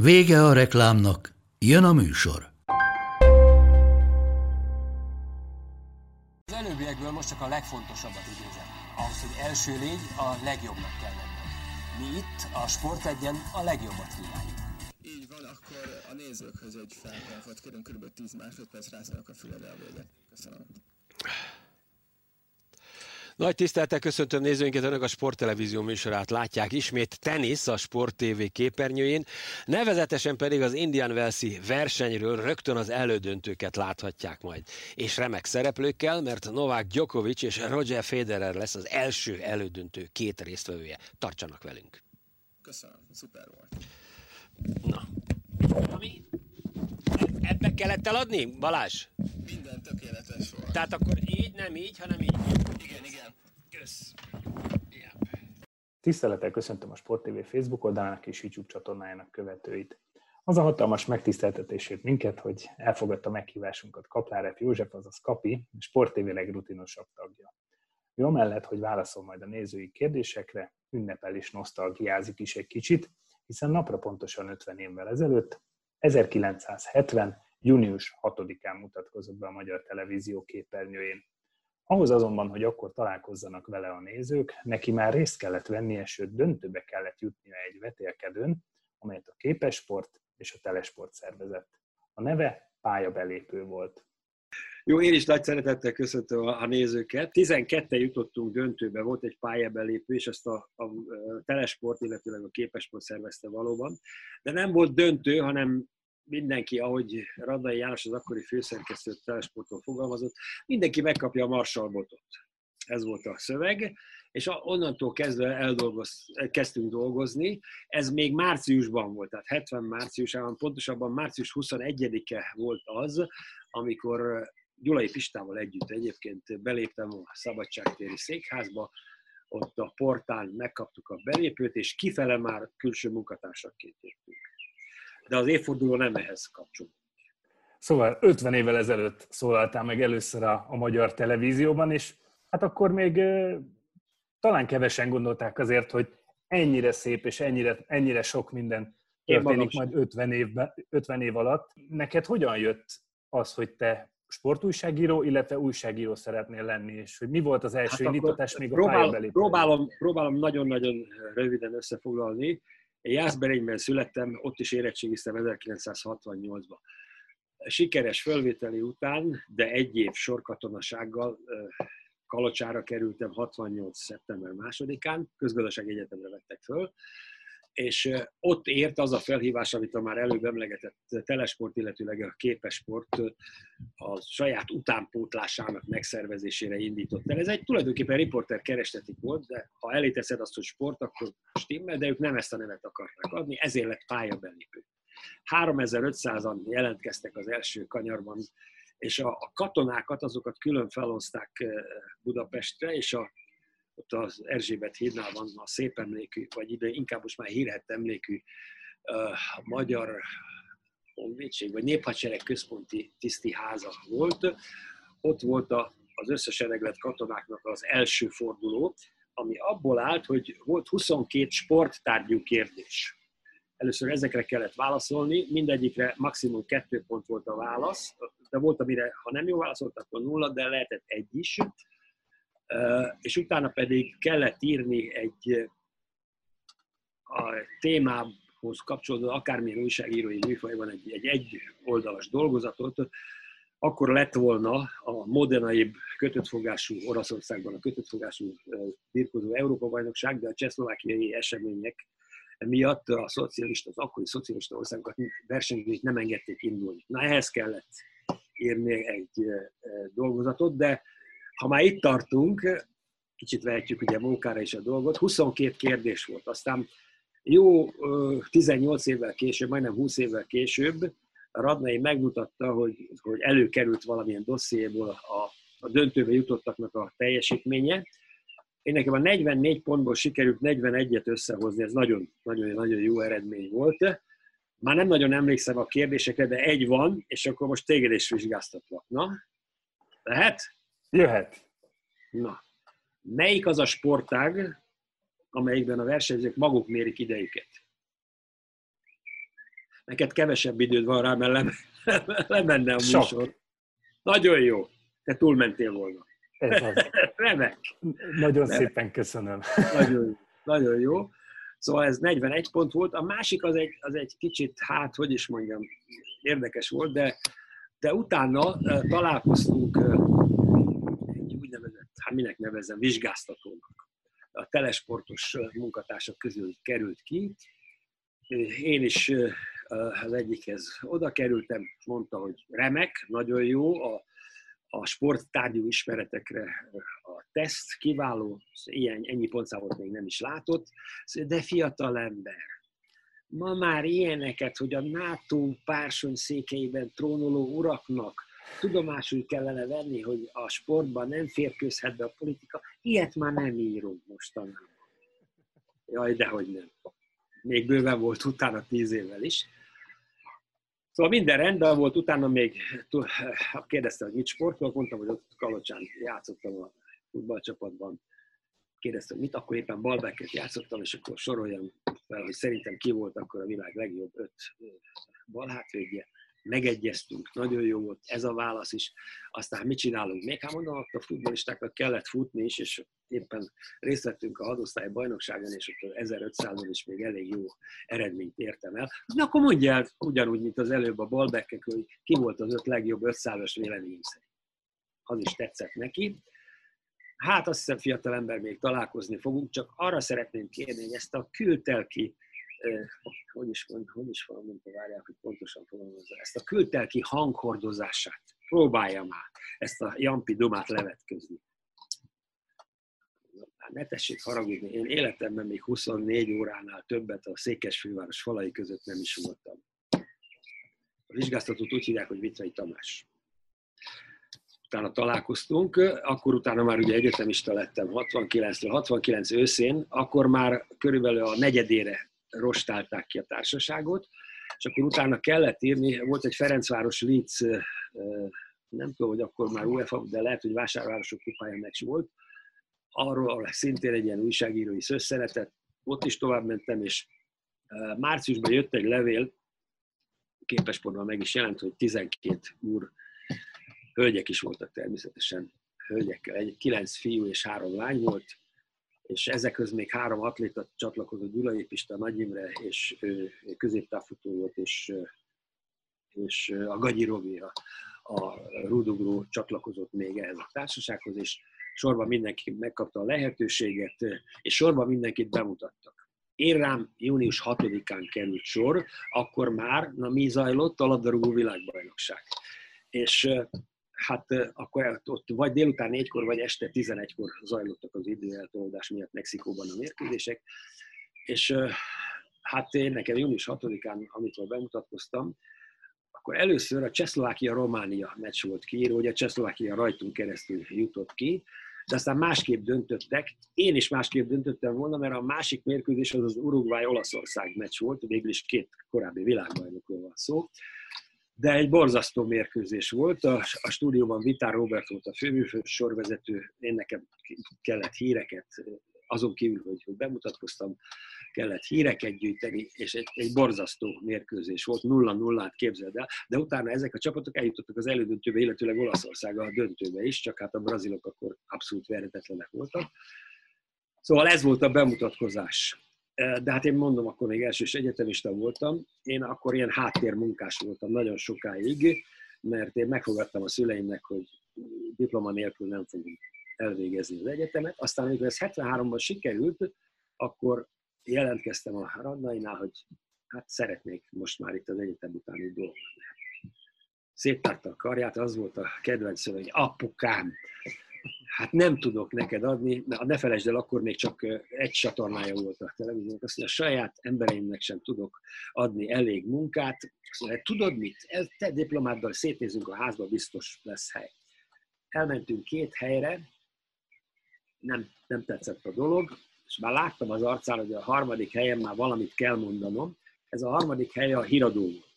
Vége a reklámnak, jön a műsor. Az előbbiekből most csak a legfontosabbat idézem. Ahhoz, hogy első légy, a legjobbnak kell lenni. Mi itt, a Sport egyen a legjobbat kívánjuk. Így van, akkor a nézőkhöz egy felkonfot kérünk, kb. 10 másodperc rásznak a fülede a vége. Köszönöm. Nagy tisztelettel köszöntöm nézőinket, önök a Sporttelevízió műsorát látják ismét tenisz a Sport TV képernyőjén, nevezetesen pedig az Indian Welsi versenyről rögtön az elődöntőket láthatják majd. És remek szereplőkkel, mert Novák Djokovic és Roger Federer lesz az első elődöntő két résztvevője. Tartsanak velünk! Köszönöm, szuper volt. Na, ami ebbe kellett eladni, Balázs? Minden tökéletes volt. Tehát akkor így, nem így, hanem így. Igen, igen. Kösz. Ja. Tisztelettel köszöntöm a Sport TV Facebook oldalának és YouTube csatornájának követőit. Az a hatalmas megtiszteltetésért minket, hogy elfogadta meghívásunkat Kapláref József, azaz Kapi, a Sport TV legrutinosabb tagja. Ő amellett, hogy válaszol majd a nézői kérdésekre, ünnepel és nosztalgiázik is egy kicsit, hiszen napra pontosan 50 évvel ezelőtt, 1970. június 6-án mutatkozott be a magyar televízió képernyőjén. Ahhoz azonban, hogy akkor találkozzanak vele a nézők, neki már részt kellett vennie, sőt döntőbe kellett jutnia egy vetélkedőn, amelyet a Képesport és a Telesport szervezett. A neve pályabelépő volt. Jó, én is nagy szeretettel köszöntöm a, nézőket. 12 jutottunk döntőbe, volt egy pályabelépő, és ezt a, a, a Telesport, illetőleg a Képesport szervezte valóban. De nem volt döntő, hanem mindenki, ahogy Radai János, az akkori főszerkesztő Telesportról fogalmazott, mindenki megkapja a marsalbotot. Ez volt a szöveg, és onnantól kezdve eldolgoz, kezdtünk dolgozni. Ez még márciusban volt, tehát 70 márciusában, pontosabban március 21-e volt az, amikor Gyulai Pistával együtt egyébként beléptem a Szabadságtéri székházba, ott a portán megkaptuk a belépőt, és kifele már külső munkatársakként jöttünk. De az évforduló nem ehhez kapcsolódik. Szóval 50 évvel ezelőtt szólaltál meg először a, a magyar televízióban, és hát akkor még talán kevesen gondolták azért, hogy ennyire szép és ennyire, ennyire sok minden történik majd 50, évben, 50 év alatt. Neked hogyan jött az, hogy te sportújságíró, illetve újságíró szeretnél lenni, és hogy mi volt az első hát indítatás még próbál, a pályabelépő? Próbálom, próbálom nagyon-nagyon röviden összefoglalni. Én Jászberényben születtem, ott is érettségiztem 1968-ban. Sikeres fölvételi után, de egy év sorkatonasággal Kalocsára kerültem 68. szeptember másodikán, közgazdaság egyetemre vettek föl, és ott ért az a felhívás, amit a már előbb emlegetett telesport, illetőleg a képesport a saját utánpótlásának megszervezésére indított el. Ez egy tulajdonképpen riporter kerestetik volt, de ha eléteszed azt, hogy sport, akkor stimmel, de ők nem ezt a nevet akarták adni, ezért lett pályabelépő. 3500-an jelentkeztek az első kanyarban, és a, katonákat, azokat külön feloszták Budapestre, és a ott az Erzsébet hídnál van a szép emlékű, vagy ide inkább most már hírhett emlékű uh, magyar honvédség, vagy néphadsereg központi tiszti háza volt. Ott volt a, az összesereglet katonáknak az első forduló, ami abból állt, hogy volt 22 sporttárgyú kérdés. Először ezekre kellett válaszolni, mindegyikre maximum kettő pont volt a válasz, de volt, amire ha nem jó válaszolt, akkor nulla, de lehetett egy is és utána pedig kellett írni egy a témához kapcsolódó akármilyen újságírói műfajban egy, egy egy oldalas dolgozatot, akkor lett volna a modernaibb kötöttfogású Oroszországban a kötöttfogású birkozó Európa-bajnokság, de a csehszlovákiai események miatt a szocialista, az akkori szocialista országokat versenyzőit nem engedték indulni. Na ehhez kellett írni egy dolgozatot, de ha már itt tartunk, kicsit vehetjük ugye munkára is a dolgot, 22 kérdés volt. Aztán Jó 18 évvel később, majdnem 20 évvel később Radnai megmutatta, hogy, hogy előkerült valamilyen dossziéból a, a döntőbe jutottaknak a teljesítménye. Én nekem a 44 pontból sikerült 41-et összehozni, ez nagyon, nagyon, nagyon jó eredmény volt. Már nem nagyon emlékszem a kérdésekre, de egy van, és akkor most téged is vizsgáztatlak. Na, lehet? Jöhet. Na, melyik az a sportág, amelyikben a versenyzők maguk mérik idejüket? Neked kevesebb időd van rá, mert lem, lemenne a Sok. műsor. Nagyon jó. Te túlmentél volna. Ez az. Remek. Nagyon szépen köszönöm. Nagyon jó. Nagyon jó. Szóval ez 41 pont volt. A másik az egy, az egy kicsit, hát, hogy is mondjam, érdekes volt, de, de utána eh, találkoztunk eh, hát minek nevezem, vizsgáztatónak. A telesportos munkatársak közül került ki. Én is az egyikhez oda kerültem, mondta, hogy remek, nagyon jó, a, a sporttárgyú ismeretekre a teszt kiváló, ilyen, ennyi pontszámot még nem is látott, de fiatal ember. Ma már ilyeneket, hogy a NATO pársony székeiben trónoló uraknak tudomásul kellene venni, hogy a sportban nem férkőzhet be a politika, ilyet már nem írunk mostanában. Jaj, dehogy nem. Még bőven volt utána tíz évvel is. Szóval minden rendben volt, utána még kérdezte, hogy mit sportolok, mondtam, hogy ott Kalocsán játszottam a futballcsapatban. Kérdezte, hogy mit, akkor éppen balbeket játszottam, és akkor soroljam fel, hogy szerintem ki volt akkor a világ legjobb öt balhátvédje. Megegyeztünk, nagyon jó volt ez a válasz is. Aztán mit csinálunk? Még hát mondom, akkor a futballistáknak kellett futni is, és éppen részt vettünk a hadosztály bajnokságon, és akkor 1500-on is még elég jó eredményt értem el. Na akkor mondja ugyanúgy, mint az előbb a balbekkek, hogy ki volt az öt legjobb 500-as véleményem. Az is tetszett neki. Hát azt hiszem, fiatal ember még találkozni fogunk, csak arra szeretném kérni, hogy ezt a kültelki, eh, hogy is van, hogy is van, mint várják, hogy pontosan fogalmazza, ezt a kültelki hanghordozását próbálja már, ezt a Jampi domát levetközni. Hát ne tessék haragudni, én életemben még 24 óránál többet a Székesfőváros falai között nem is voltam. A vizsgáztatót úgy hívják, hogy Vitrai Tamás. Utána találkoztunk, akkor utána már ugye egyetemista lettem 69 69 őszén, akkor már körülbelül a negyedére rostálták ki a társaságot, és akkor utána kellett írni, volt egy Ferencváros eh, nem tudom, hogy akkor már UEFA, de lehet, hogy vásárvárosok kupája meccs volt, arról szintén egy ilyen újságírói szösszenetet, ott is tovább mentem, és márciusban jött egy levél, képesportban meg is jelent, hogy 12 úr, hölgyek is voltak természetesen, hölgyekkel, egy kilenc fiú és három lány volt, és ezek közül még három atléta csatlakozott, Gyulai Pista, Nagy Imre, és középtávfutó volt, és, és a Gagyi Robi, a, a Rudugró csatlakozott még ehhez a társasághoz, és sorban mindenki megkapta a lehetőséget, és sorban mindenkit bemutattak. Én rám június 6-án került sor, akkor már, na mi zajlott? A labdarúgó világbajnokság. És hát akkor ott vagy délután négykor, vagy este 11-kor zajlottak az időeltolódás miatt Mexikóban a mérkőzések, és hát én nekem június 6-án, amikor bemutatkoztam, akkor először a Csehszlovákia-Románia meccs volt kiírva, hogy a Csehszlovákia rajtunk keresztül jutott ki, de aztán másképp döntöttek. Én is másképp döntöttem volna, mert a másik mérkőzés az az Uruguay-Olaszország meccs volt, végül is két korábbi világbajnokról van szó. De egy borzasztó mérkőzés volt. A, a stúdióban Vitár Robert volt a főműfő sorvezető, én nekem kellett híreket, azon kívül, hogy, hogy bemutatkoztam, kellett híreket gyűjteni, és egy, egy borzasztó mérkőzés volt, nulla nullát képzeld el, de utána ezek a csapatok eljutottak az elődöntőbe, illetőleg Olaszországa a döntőbe is, csak hát a brazilok akkor abszolút verhetetlenek voltak. Szóval ez volt a bemutatkozás. De hát én mondom, akkor még elsős egyetemista voltam, én akkor ilyen háttérmunkás voltam nagyon sokáig, mert én megfogadtam a szüleimnek, hogy diploma nélkül nem fogunk elvégezni az egyetemet. Aztán, amikor ez 73-ban sikerült, akkor jelentkeztem a Radnainál, hogy hát szeretnék most már itt az egyetem után így dolgozni. Széttárta a karját, az volt a kedvenc szöveg, apukám, hát nem tudok neked adni, mert ne felejtsd el, akkor még csak egy csatornája volt a televíziónak, azt mondja, a saját embereimnek sem tudok adni elég munkát. Azt mondja, tudod mit? Te diplomáddal szétnézünk a házba, biztos lesz hely. Elmentünk két helyre, nem, nem tetszett a dolog, és már láttam az arcán, hogy a harmadik helyen már valamit kell mondanom. Ez a harmadik hely a híradó volt.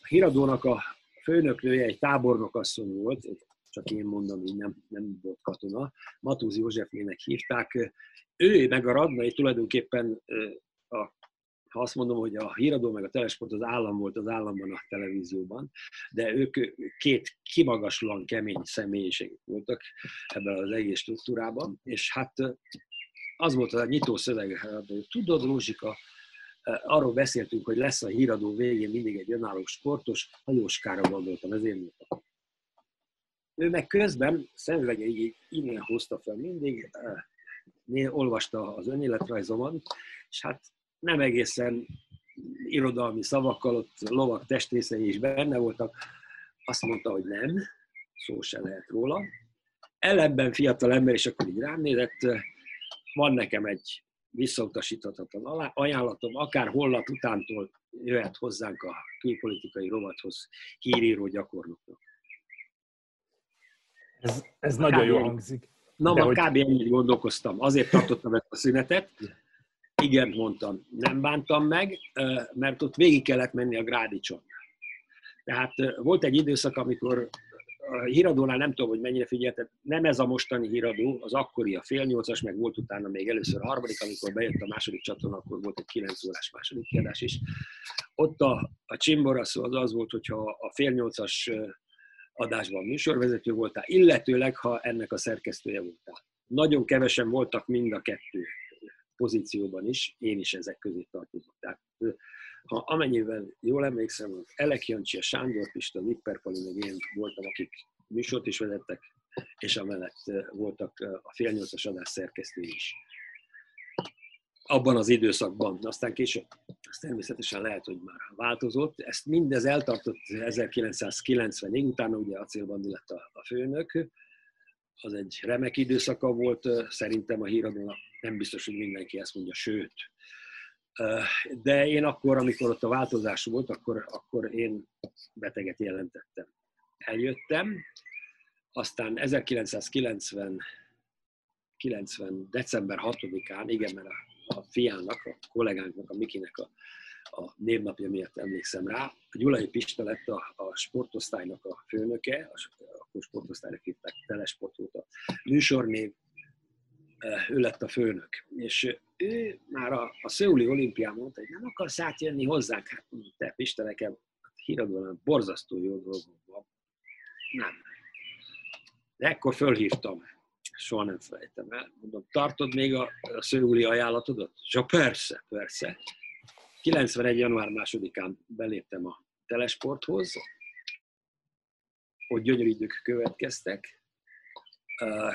A híradónak a főnöklője egy tábornokasszony volt, csak én mondom, hogy nem, nem volt katona. Matúz Józsefnének hívták. Ő meg a Radnai tulajdonképpen, a, ha azt mondom, hogy a híradó meg a telesport az állam volt az államban a televízióban, de ők két kimagaslóan kemény személyiségek voltak ebben az egész struktúrában, és hát az volt a nyitó szöveg, hogy tudod, Rózsika, arról beszéltünk, hogy lesz a híradó végén mindig egy önálló sportos, hajóskára gondoltam, ezért mondtam. Ő meg közben szemüvegei innen hozta fel mindig, eh, olvasta az önéletrajzomon, és hát nem egészen irodalmi szavakkal, ott lovak testrészei is benne voltak. Azt mondta, hogy nem, szó se lehet róla. Ellenben fiatal ember, és akkor így rám nézett, van nekem egy visszautasíthatatlan ajánlatom, akár holnap utántól jöhet hozzánk a külpolitikai rovathoz híríró gyakornoknak. Ez, ez nagyon jól hangzik. Na, ma hogy... kb. ennyit gondolkoztam. Azért tartottam ezt a szünetet. Igen, mondtam. Nem bántam meg, mert ott végig kellett menni a grádicson. Tehát volt egy időszak, amikor a híradónál nem tudom, hogy mennyire figyelted, nem ez a mostani híradó, az akkori a fél nyolcas, meg volt utána még először a harmadik, amikor bejött a második csatorna, akkor volt egy kilenc órás második kiadás is. Ott a, a csimbora szó az az volt, hogyha a fél nyolcas adásban műsorvezető voltál, illetőleg, ha ennek a szerkesztője voltál. Nagyon kevesen voltak mind a kettő pozícióban is, én is ezek közé tartozom. Tehát ha amennyiben jól emlékszem, az Elek Jancsi, a Sándor Pista, Nipper Pali, meg én voltam, akik műsort is vezettek, és amellett voltak a fél nyolcas adás szerkesztői is abban az időszakban. Aztán később, ez természetesen lehet, hogy már változott. Ezt mindez eltartott 1990-ig, utána ugye Acélbandi lett a, a főnök. Az egy remek időszaka volt, szerintem a híradónak nem biztos, hogy mindenki ezt mondja, sőt. De én akkor, amikor ott a változás volt, akkor, akkor én beteget jelentettem. Eljöttem, aztán 1990 90. december 6-án, igen, mert a a fiának, a kollégánknak, a Mikinek a, a névnapja miatt emlékszem rá. A Gyulai Pista lett a, a sportosztálynak a főnöke, a, akkor sportosztálynak hívták, telesport volt a műsornév, ő lett a főnök. És ő már a, a Szöuli olimpián mondta, hogy nem akarsz átjönni hozzánk. Hát te Pista, nekem híradóan borzasztó jó dolgom van. Nem. De ekkor fölhívtam soha nem felejtem el. Mondom, tartod még a, a szőúli ajánlatodat? És persze, persze. 91. január másodikán beléptem a telesporthoz, hogy gyönyörű idők következtek. Uh,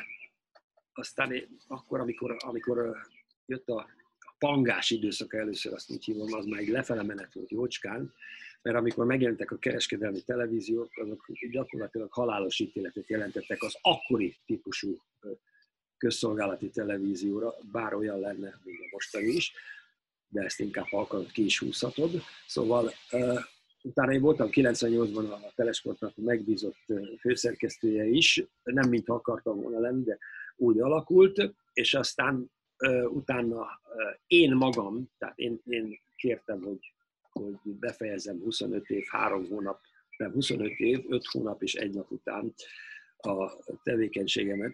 aztán én, akkor, amikor, amikor jött a, a pangás időszaka először, azt úgy hívom, az már egy lefele menet volt jócskán, mert amikor megjelentek a kereskedelmi televíziók, azok gyakorlatilag halálos ítéletet jelentettek az akkori típusú közszolgálati televízióra, bár olyan lenne, mint a mostani is, de ezt inkább ha akarod, ki is húzhatod. Szóval utána én voltam 98-ban a Telesportnak megbízott főszerkesztője is, nem mintha akartam volna lenni, de úgy alakult, és aztán utána én magam, tehát én, én kértem, hogy hogy befejezem 25 év, 3 hónap, nem 25 év, 5 hónap és egy nap után a tevékenységemet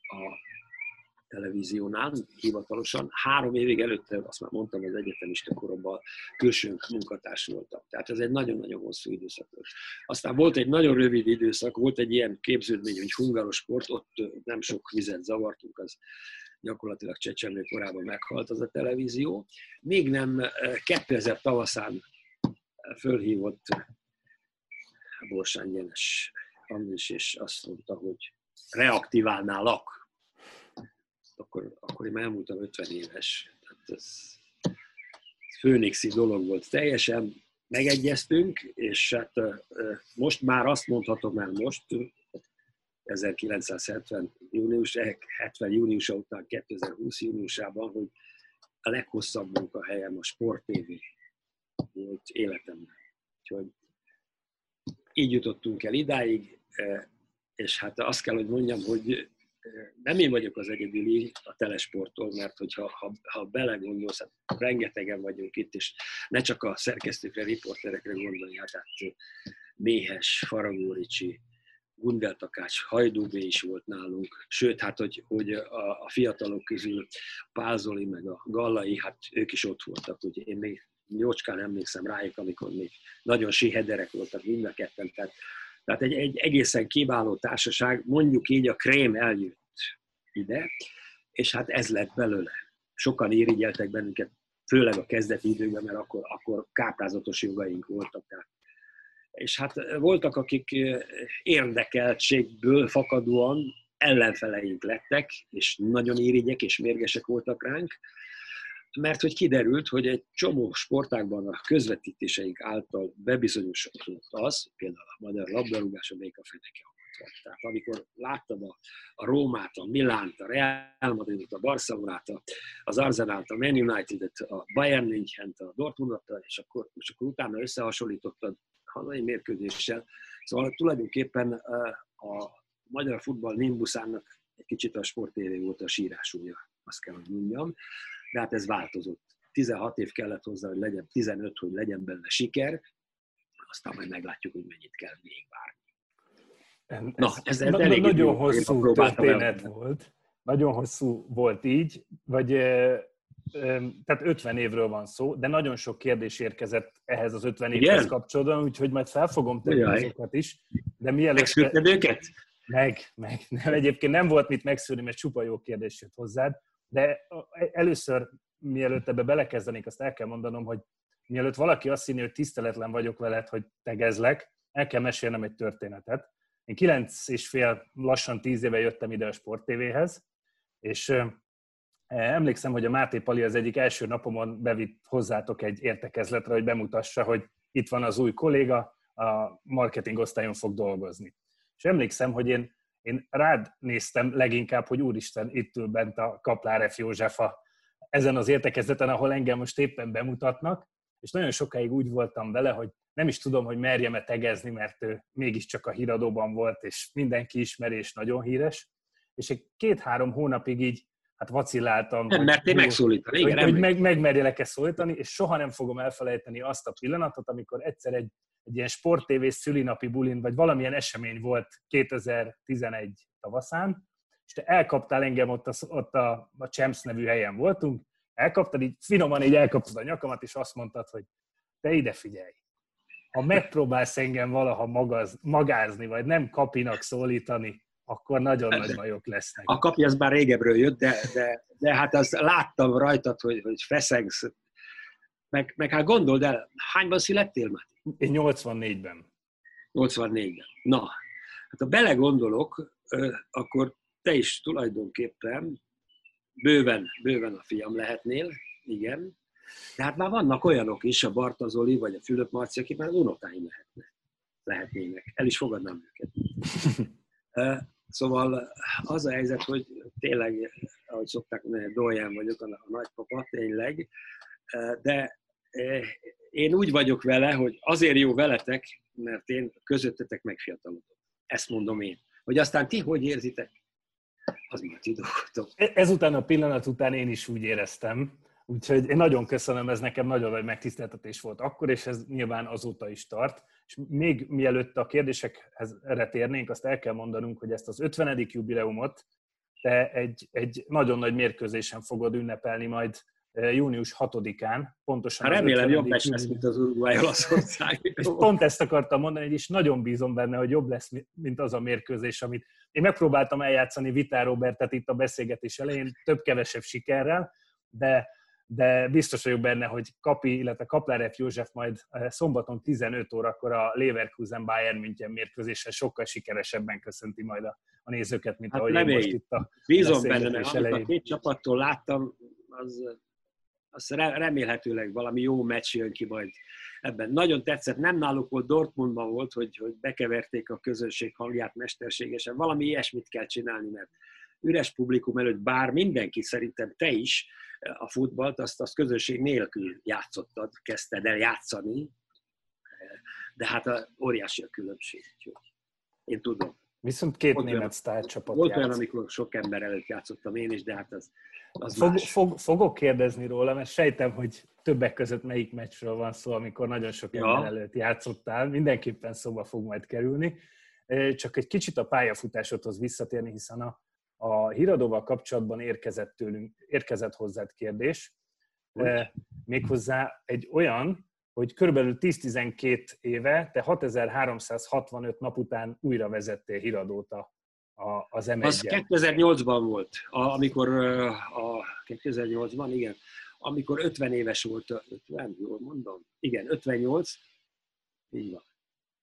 a televíziónál hivatalosan. Három évig előtte, azt már mondtam, az egyetemista koromban külső munkatárs voltam. Tehát ez egy nagyon-nagyon hosszú időszak volt. Aztán volt egy nagyon rövid időszak, volt egy ilyen képződmény, hogy hungarosport, ott nem sok vizet zavartunk, az gyakorlatilag csecsemő korában meghalt az a televízió. Még nem 2000 eh, tavaszán fölhívott Borsán Gyenes Andris, és azt mondta, hogy reaktiválnálak. Akkor, akkor én már elmúltam 50 éves. Tehát ez, ez főnixi dolog volt. Teljesen megegyeztünk, és hát eh, most már azt mondhatom el most, 1970 június, 70 júniusa után 2020 júniusában, hogy a leghosszabb munkahelyem a Sport TV volt életemben. Úgyhogy így jutottunk el idáig, és hát azt kell, hogy mondjam, hogy nem én vagyok az egyedüli a telesporttól, mert hogyha ha, ha belegondolsz, hát rengetegen vagyunk itt, és ne csak a szerkesztőkre, riporterekre gondolni, hát, hát Méhes, Faragó Ricsi, Gundel Takács, Hajdúbé is volt nálunk, sőt, hát, hogy, hogy a, a fiatalok közül Pázoli meg a Gallai, hát ők is ott voltak, ugye én még jócskán emlékszem rájuk, amikor még nagyon sihederek voltak mind a ketten, tehát, tehát egy, egy egészen kiváló társaság, mondjuk így a krém eljött ide, és hát ez lett belőle. Sokan irigyeltek bennünket, főleg a kezdeti időben, mert akkor, akkor káprázatos jogaink voltak. Tehát. És hát voltak, akik érdekeltségből fakadóan ellenfeleink lettek, és nagyon irigyek és mérgesek voltak ránk, mert hogy kiderült, hogy egy csomó sportágban a közvetítéseink által bebizonyosodott az, például a magyar labdarúgás, a a feneke volt. Tehát amikor láttad a, a Rómát, a Milánt, a Real Madridot, a Barcelonát, az Arsenalt, a Man United-et, a Bayern München-t, a Dortmundot, és akkor, és akkor utána összehasonlítottad hazai mérkőzéssel. Szóval tulajdonképpen a magyar futball nimbuszának egy kicsit a Sport TV volt a sírásúja, azt kell, hogy mondjam. De hát ez változott. 16 év kellett hozzá, hogy legyen 15, hogy legyen benne siker, aztán majd meglátjuk, hogy mennyit kell még várni. Na, ez, ez na, nagyon hosszú történet el. volt. Nagyon hosszú volt így, vagy tehát 50 évről van szó, de nagyon sok kérdés érkezett ehhez az 50 évhez Igen? kapcsolatban, úgyhogy majd fel fogom tenni azokat is. De mielőtt... Megszűrted őket? Meg, meg. Nem, egyébként nem volt mit megszűrni, mert csupa jó kérdés jött hozzád. De először, mielőtt ebbe belekezdenék, azt el kell mondanom, hogy mielőtt valaki azt hinni, hogy tiszteletlen vagyok veled, hogy tegezlek, el kell mesélnem egy történetet. Én kilenc és fél, lassan tíz éve jöttem ide a Sport TV-hez, és emlékszem, hogy a Máté Pali az egyik első napomon bevitt hozzátok egy értekezletre, hogy bemutassa, hogy itt van az új kolléga, a marketing osztályon fog dolgozni. És emlékszem, hogy én, én rád néztem leginkább, hogy úristen, itt ül bent a Kaplár F. József ezen az értekezleten, ahol engem most éppen bemutatnak, és nagyon sokáig úgy voltam vele, hogy nem is tudom, hogy merjem-e tegezni, mert ő mégiscsak a híradóban volt, és mindenki ismeri, és nagyon híres. És egy két-három hónapig így hát vacilláltam. Nem mertél megszólítani, igen. Hogy, hogy meg, megmerjelek-e szólítani, és soha nem fogom elfelejteni azt a pillanatot, amikor egyszer egy, egy ilyen sporttévés szülinapi bulin, vagy valamilyen esemény volt 2011 tavaszán, és te elkaptál engem ott a, ott a, a Champs nevű helyen voltunk, elkaptad, így finoman így elkaptad a nyakamat, és azt mondtad, hogy te ide figyelj, ha megpróbálsz engem valaha magaz, magázni, vagy nem kapinak szólítani, akkor nagyon nagy bajok lesznek. A kapi az már régebről jött, de, de, de hát azt láttam rajtad, hogy, hogy feszegsz. Meg, meg hát gondold el, hányban születtél már? Én 84-ben. 84-ben. Na, hát ha belegondolok, akkor te is tulajdonképpen bőven, bőven a fiam lehetnél, igen. De hát már vannak olyanok is, a Bartazoli vagy a Fülöp Marci, akik már unokáim lehetne, lehetnének. El is fogadnám őket. Szóval az a helyzet, hogy tényleg, ahogy szokták mondani, dolján vagyok, a nagypapa, tényleg, de én úgy vagyok vele, hogy azért jó veletek, mert én közöttetek megfiatalodom. Ezt mondom én. Hogy aztán ti hogy érzitek, az már ti dolgotok. E-, ezután a pillanat után én is úgy éreztem, Úgyhogy én nagyon köszönöm, ez nekem nagyon nagy megtiszteltetés volt akkor, és ez nyilván azóta is tart. És még mielőtt a kérdésekhez erre térnénk, azt el kell mondanunk, hogy ezt az 50. jubileumot te egy, egy nagyon nagy mérkőzésen fogod ünnepelni majd eh, június 6-án. Pontosan hát remélem jobb lesz, lesz, mint az Uruguay Olaszország. és pont ezt akartam mondani, is nagyon bízom benne, hogy jobb lesz, mint az a mérkőzés, amit én megpróbáltam eljátszani Vitár Robertet itt a beszélgetés elején, több-kevesebb sikerrel, de de biztos vagyok benne, hogy Kapi, illetve Kapler F. József majd eh, szombaton 15 órakor a Leverkusen Bayern München mérkőzéssel sokkal sikeresebben köszönti majd a, a nézőket, mint hát ahogy én most itt a Bízom benne, mert amit a két csapattól láttam, az azt remélhetőleg valami jó meccs jön ki majd ebben. Nagyon tetszett, nem náluk volt, Dortmundban volt, hogy, hogy bekeverték a közönség hangját mesterségesen. Valami ilyesmit kell csinálni, mert üres publikum előtt bár mindenki, szerintem te is a futballt, azt, azt közönség nélkül játszottad, kezdted el játszani, de hát a, óriási a különbség. Én tudom. Viszont két volt német sztárcsapat Volt olyan, amikor sok ember előtt játszottam én is, de hát az, az fog, más. Fog, fogok kérdezni róla, mert sejtem, hogy többek között melyik meccsről van szó, amikor nagyon sok ja. ember előtt játszottál. Mindenképpen szóba fog majd kerülni. Csak egy kicsit a pályafutásodhoz visszatérni, hiszen a, a híradóval kapcsolatban érkezett, tőlünk, érkezett hozzád kérdés. Hogy? Méghozzá egy olyan, hogy körülbelül 10-12 éve, te 6365 nap után újra vezettél híradót a, a, az m Az 2008-ban volt, a, amikor a 2008-ban, igen, amikor 50 éves volt, 50, jól mondom, igen, 58, így van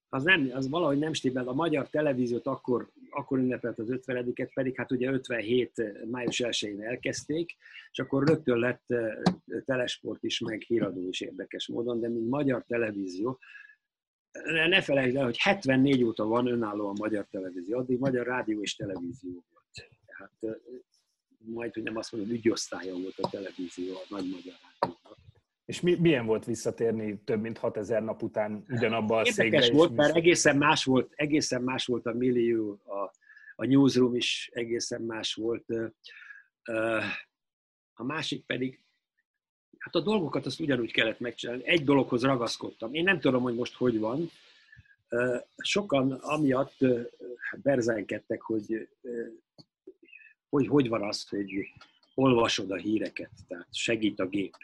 az, nem, az valahogy nem stimmel. A magyar televíziót akkor, akkor ünnepelt az 50 pedig hát ugye 57. május 1-én elkezdték, és akkor rögtön lett telesport is, meg híradó is érdekes módon, de mint magyar televízió, ne felejtsd el, hogy 74 óta van önálló a magyar televízió, addig magyar rádió és televízió volt. Tehát majd, hogy nem azt mondom, ügyosztályon volt a televízió a nagy magyar rádiónak. És mi, milyen volt visszatérni több mint 6000 nap után ugyanabban a székbe? Érdekes volt, mert egészen más volt, egészen más volt a millió, a, a newsroom is egészen más volt. A másik pedig, hát a dolgokat azt ugyanúgy kellett megcsinálni. Egy dologhoz ragaszkodtam. Én nem tudom, hogy most hogy van. Sokan amiatt berzenkedtek, hogy hogy, hogy van az, hogy olvasod a híreket, tehát segít a gép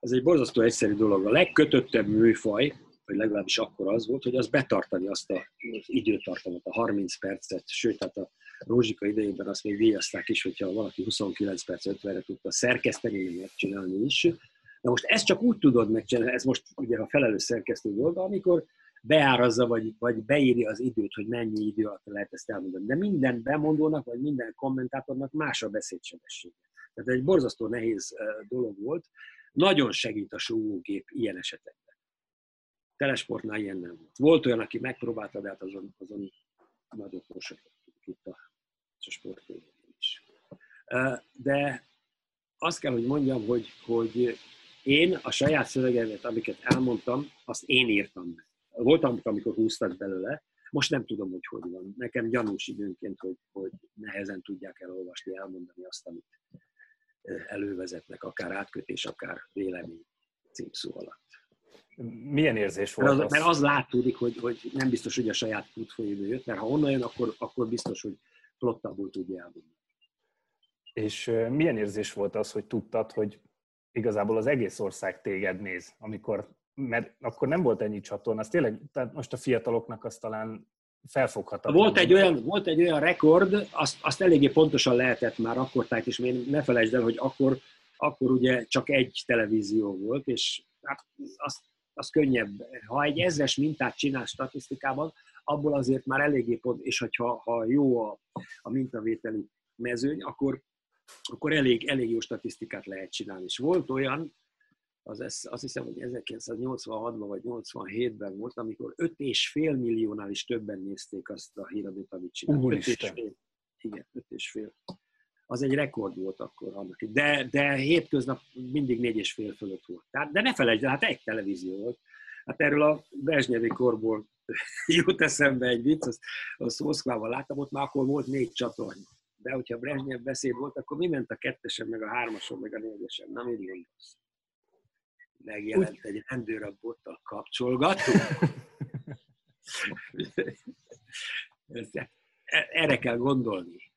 ez egy borzasztó egyszerű dolog. A legkötöttebb műfaj, vagy legalábbis akkor az volt, hogy az betartani azt a, időtartamot, a 30 percet, sőt, hát a Rózsika idejében azt még díjazták is, hogyha valaki 29 perc 50-re tudta szerkeszteni, meg megcsinálni is. Na most ezt csak úgy tudod megcsinálni, ez most ugye a felelős szerkesztő dolga, amikor beárazza, vagy, vagy beírja az időt, hogy mennyi idő alatt lehet ezt elmondani. De minden bemondónak, vagy minden kommentátornak más a beszédsebessége. Tehát egy borzasztó nehéz dolog volt, nagyon segít a súgógép ilyen esetekben. Telesportnál ilyen nem volt. Volt olyan, aki megpróbálta, de hát azon, azon nagyot mosottunk itt a, a sportvédőn is. De azt kell, hogy mondjam, hogy, hogy én a saját szövegemet, amiket elmondtam, azt én írtam. Voltam, amikor húztak belőle, most nem tudom, hogy hogy van. Nekem gyanús időnként, hogy, hogy nehezen tudják elolvasni, elmondani azt, amit elővezetnek, akár átkötés, akár vélemény címszó alatt. Milyen érzés volt mert az? Mert az látódik, hogy, hogy nem biztos, hogy a saját útfolyóból jött, mert ha onnan jön, akkor, akkor biztos, hogy flottabbul tudja elmondani. És milyen érzés volt az, hogy tudtad, hogy igazából az egész ország téged néz, amikor, mert akkor nem volt ennyi csatorna, az tényleg, tehát most a fiataloknak az talán felfoghatatlan. Volt egy olyan, volt egy olyan rekord, azt, azt eléggé pontosan lehetett már akkor, tehát is ne felejtsd el, hogy akkor, akkor ugye csak egy televízió volt, és hát az, az könnyebb. Ha egy ezres mintát csinál statisztikában, abból azért már eléggé pont, és hogyha ha jó a, a mintavételi mezőny, akkor, akkor elég, elég jó statisztikát lehet csinálni. És volt olyan, az, ez, azt hiszem, hogy 1986-ban vagy 87-ben volt, amikor 5,5 milliónál is többen nézték azt a híradót, amit csinált. Úristen! Igen, 5,5. Az egy rekord volt akkor annak. De, de hétköznap mindig 4,5 fölött volt. Tehát, de ne felejtsd, hát egy televízió volt. Hát erről a Brezsnyevi korból jut eszembe egy vicc, azt, azt Moszkvában láttam, ott már akkor volt négy csatorna. De hogyha Brezsnyev beszéd volt, akkor mi ment a kettesen, meg a hármason, meg a négyesen? Na, mit gondolsz? Megjelent Úgy. egy rendőr a bottal kapcsolgató. Erre kell gondolni.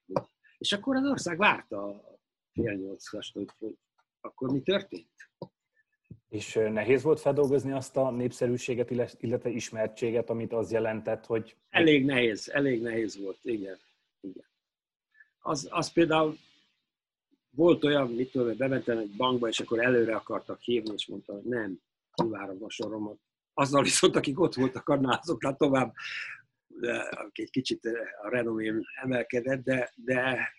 És akkor az ország várta a fél nyolcast, hogy, hogy akkor mi történt. És nehéz volt feldolgozni azt a népszerűséget, illetve ismertséget, amit az jelentett, hogy... Elég nehéz, elég nehéz volt, igen. igen. Az, az például volt olyan, mit tudom, bementem egy bankba, és akkor előre akartak hívni, és mondta, hogy nem, kivárom a soromat. Azzal viszont, akik ott voltak, annál azoknál tovább egy kicsit a renomém emelkedett, de, de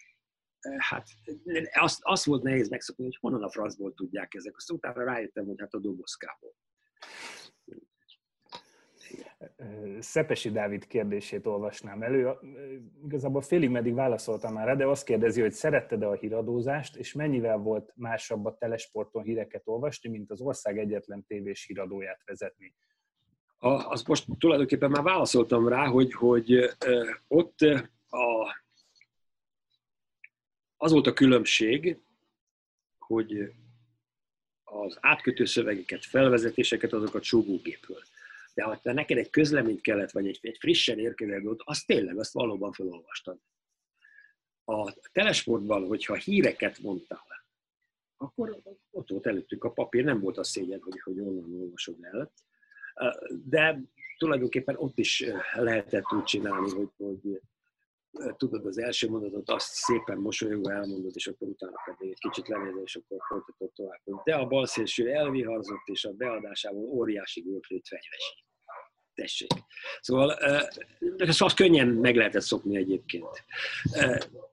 hát azt, azt volt nehéz megszokni, hogy honnan a francból tudják ezek. Aztán utána rájöttem, hogy hát a dobozkából. Szepesi Dávid kérdését olvasnám elő. Igazából félig meddig válaszoltam már de azt kérdezi, hogy szeretted-e a híradózást, és mennyivel volt másabb a telesporton híreket olvasni, mint az ország egyetlen tévés híradóját vezetni? A, azt most tulajdonképpen már válaszoltam rá, hogy, hogy ott a, az volt a különbség, hogy az átkötő szövegeket, felvezetéseket, azokat súgógépről de ha te neked egy közleményt kellett, vagy egy, egy frissen érkezett dolgot, azt tényleg, azt valóban felolvastad. A telesportban, hogyha híreket mondtál, akkor ott volt előttük a papír, nem volt a szégyen, hogy, hogy onnan olvasod el. De tulajdonképpen ott is lehetett úgy csinálni, hogy, hogy tudod, az első mondatot azt szépen mosolyogva elmondod, és akkor utána pedig egy kicsit lenézel, és akkor folytatod tovább. De a balszélső elviharzott, és a beadásával óriási gólflőt fegyvesi. Tessék. Szóval ezt azt könnyen meg lehetett szokni egyébként.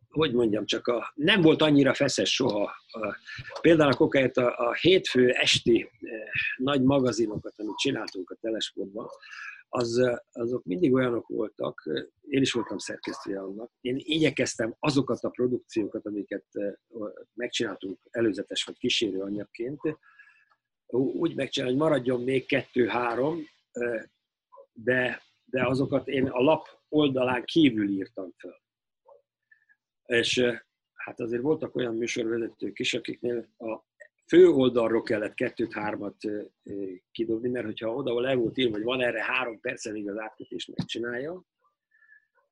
Hogy mondjam, csak a, nem volt annyira feszes soha. Például a kokáért a, a hétfő esti nagy magazinokat, amit csináltunk a telesportban, az, azok mindig olyanok voltak, én is voltam szerkesztője annak, én igyekeztem azokat a produkciókat, amiket megcsináltunk előzetes vagy kísérő anyagként, úgy megcsinálni, hogy maradjon még kettő-három, de, de azokat én a lap oldalán kívül írtam fel. És hát azért voltak olyan műsorvezetők is, akiknél a fő oldalról kellett kettőt-hármat kidobni, mert hogyha oda le volt írva, hogy van erre három perc, amíg az átkötést megcsinálja,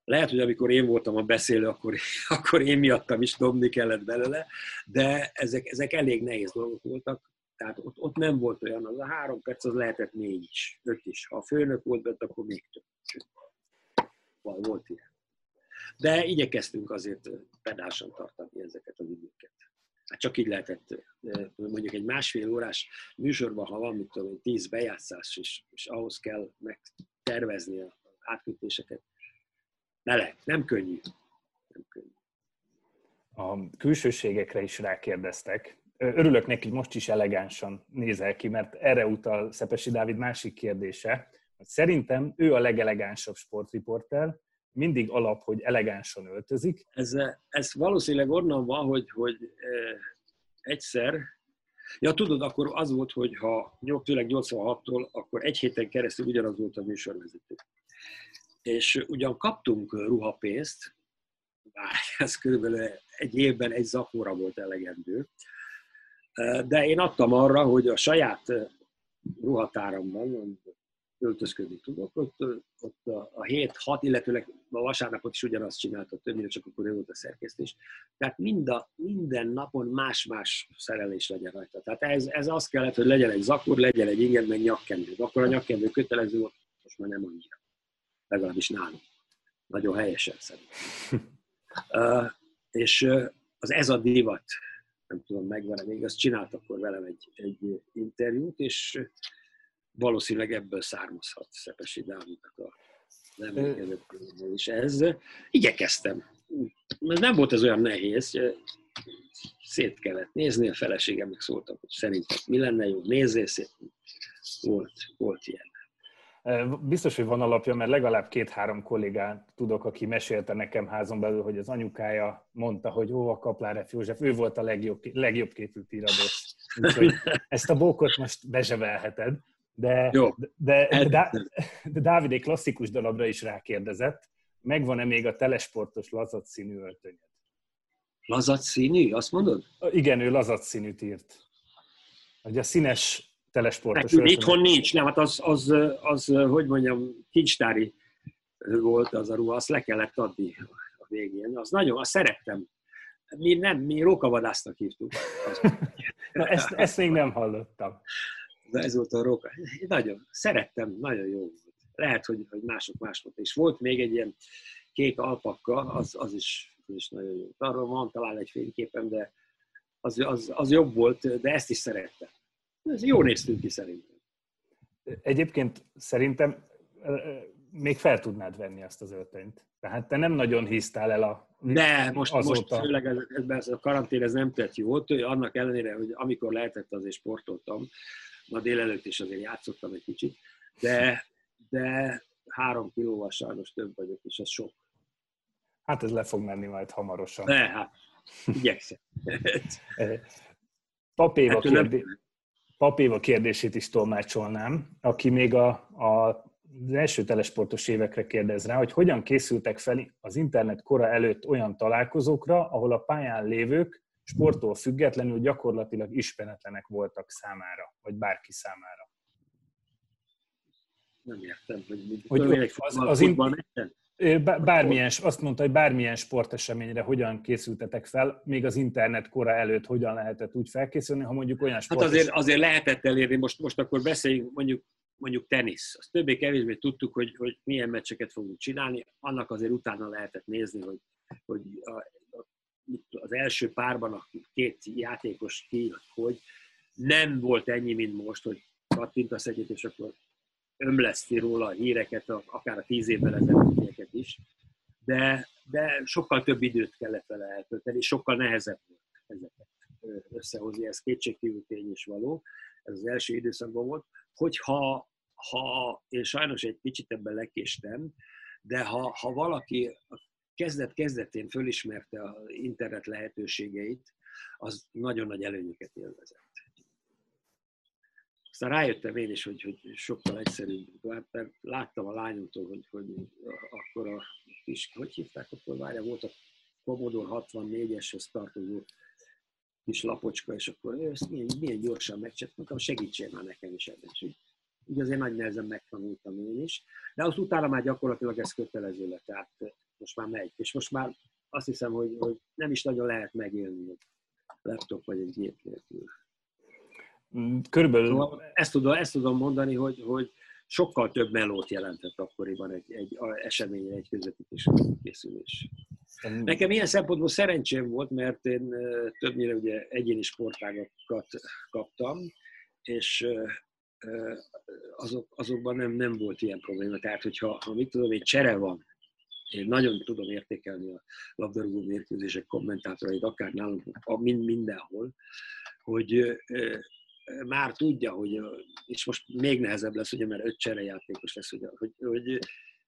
lehet, hogy amikor én voltam a beszélő, akkor, akkor én miattam is dobni kellett belőle, de ezek, ezek elég nehéz dolgok voltak, tehát ott, ott nem volt olyan, az a három perc, az lehetett négy is, öt is. Ha a főnök volt bent, akkor még több. Volt ilyen. De igyekeztünk azért pedásan tartani ezeket az időket. Hát csak így lehetett mondjuk egy másfél órás műsorban, ha van, mit tudom, tíz bejátszás, és, és ahhoz kell megtervezni az átkötéseket. Ne le, nem könnyű. Nem könnyű. A külsőségekre is rákérdeztek. Örülök neki, hogy most is elegánsan nézel ki, mert erre utal Szepesi Dávid másik kérdése, szerintem ő a legelegánsabb sportriporter, mindig alap, hogy elegánsan öltözik. Ez, ez valószínűleg onnan van, hogy, hogy eh, egyszer, ja tudod, akkor az volt, hogy ha főleg 86-tól, akkor egy héten keresztül ugyanaz volt a műsorvezető. És ugyan kaptunk ruhapénzt, bár ez körülbelül egy évben egy zakóra volt elegendő, de én adtam arra, hogy a saját ruhatáramban öltözködni tudok, ott, ott a, a 7-6, illetőleg a vasárnapot is ugyanazt csinálta, többnyire csak akkor ő volt a szerkesztés. Tehát mind a, minden napon más-más szerelés legyen rajta. Tehát ez, ez az kellett, hogy legyen egy zakor, legyen egy inged, meg nyakkendő. Akkor a nyakkendő kötelező volt, most már nem annyira. Legalábbis nálunk. Nagyon helyesen szerintem. uh, és uh, az ez a divat nem tudom, megvan-e még, azt csinált akkor velem egy, egy interjút, és valószínűleg ebből származhat Szepesi Dávidnak a nem és ez. Igyekeztem. Nem volt ez olyan nehéz, szét kellett nézni, a feleségem meg szóltam, hogy szerintem mi lenne jó, nézzél szét. Volt, volt ilyen. Biztos, hogy van alapja, mert legalább két-három kollégát tudok, aki mesélte nekem házon belül, hogy az anyukája mondta, hogy ó, a Kaplár F. József, ő volt a legjobb, legjobb képű tíradós. Úgyhogy ezt a bókot most bezsevelheted. De, Jó. de, de, de, de Dávid egy klasszikus dalagra is rákérdezett, megvan-e még a telesportos lazac színű öltönyed? Lazac színű, azt mondod? Igen, ő lazac színűt írt. Ugye a színes telesportos Nekünk itthon nincs, nem, hát az, az, az, hogy mondjam, kincstári volt az a ruha, azt le kellett adni a végén. Az nagyon, azt szerettem. Mi nem, mi rókavadásznak hívtuk. Na, ezt, ezt még nem hallottam. De ez volt a róka. Nagyon, szerettem, nagyon jó volt. Lehet, hogy, hogy mások mások. És volt még egy ilyen kék alpakka, az, az, is, az is nagyon jó. Arról van talán egy fényképem, de az, az, az jobb volt, de ezt is szerettem. Ez jó néztünk ki szerintem. Egyébként szerintem még fel tudnád venni azt az öltönyt. Tehát te nem nagyon hisztál el a De most, azóta. most főleg ez, ez, ez a karantén ez nem tett jót, annak ellenére, hogy amikor lehetett, azért sportoltam, ma délelőtt is azért játszottam egy kicsit, de, de három kilóval sajnos több vagyok, és ez sok. Hát ez le fog menni majd hamarosan. Ne, hát igyekszem. Papéva, nem- kérdé... Papéva kérdését is tolmácsolnám, aki még a, a, az első telesportos évekre kérdez rá, hogy hogyan készültek fel az internet kora előtt olyan találkozókra, ahol a pályán lévők sporttól függetlenül gyakorlatilag ismeretlenek voltak számára, vagy bárki számára. Nem értem, hogy, mit- Hogy egy az- az in- Bármilyen, azt mondta, hogy bármilyen sporteseményre hogyan készültetek fel, még az internet kora előtt hogyan lehetett úgy felkészülni, ha mondjuk olyan Hát sport... azért, azért lehetett elérni, most, most akkor beszéljünk mondjuk, mondjuk tenisz. Azt többé-kevésbé tudtuk, hogy, hogy milyen meccseket fogunk csinálni, annak azért utána lehetett nézni, hogy, hogy a, az első párban a két játékos ki, hogy nem volt ennyi, mint most, hogy kattintasz egyet, és akkor ömleszti róla a híreket, akár a tíz évvel ezelőttieket is, de, de sokkal több időt kellett vele eltölteni, és sokkal nehezebb volt ezeket összehozni, ez kétségkívül tény is való, ez az első időszakban volt, hogyha ha, én sajnos egy kicsit ebben lekéstem, de ha, ha valaki kezdet-kezdetén fölismerte az internet lehetőségeit, az nagyon nagy előnyöket élvezett. Aztán rájöttem én is, hogy, hogy sokkal egyszerűbb, mert mert láttam a lányomtól, hogy, hogy akkor a kis, hogy hívták akkor, várja, volt a Commodore 64-eshez tartozó kis lapocska, és akkor ő ezt milyen, milyen gyorsan megcsináltam, segítsél már nekem is ebben. És úgy, úgy azért nagy nehezen megtanultam én is, de az utána már gyakorlatilag ez kötelező lett, tehát most már megy. És most már azt hiszem, hogy, hogy nem is nagyon lehet megélni egy laptop vagy egy gép nélkül. Körülbelül Szóval ezt tudom, ezt tudom mondani, hogy, hogy sokkal több melót jelentett akkoriban egy, egy eseményre, egy közvetítés készülés. Nekem ilyen szempontból szerencsém volt, mert én többnyire ugye egyéni sportágokat kaptam, és azok, azokban nem, nem volt ilyen probléma. Tehát, hogyha ha mit tudom, egy csere van, én nagyon tudom értékelni a labdarúgó mérkőzések kommentátorait, akár nálunk, mind, mindenhol, hogy már tudja, hogy, és most még nehezebb lesz, ugye, mert öt cserejátékos lesz, ugye, hogy, hogy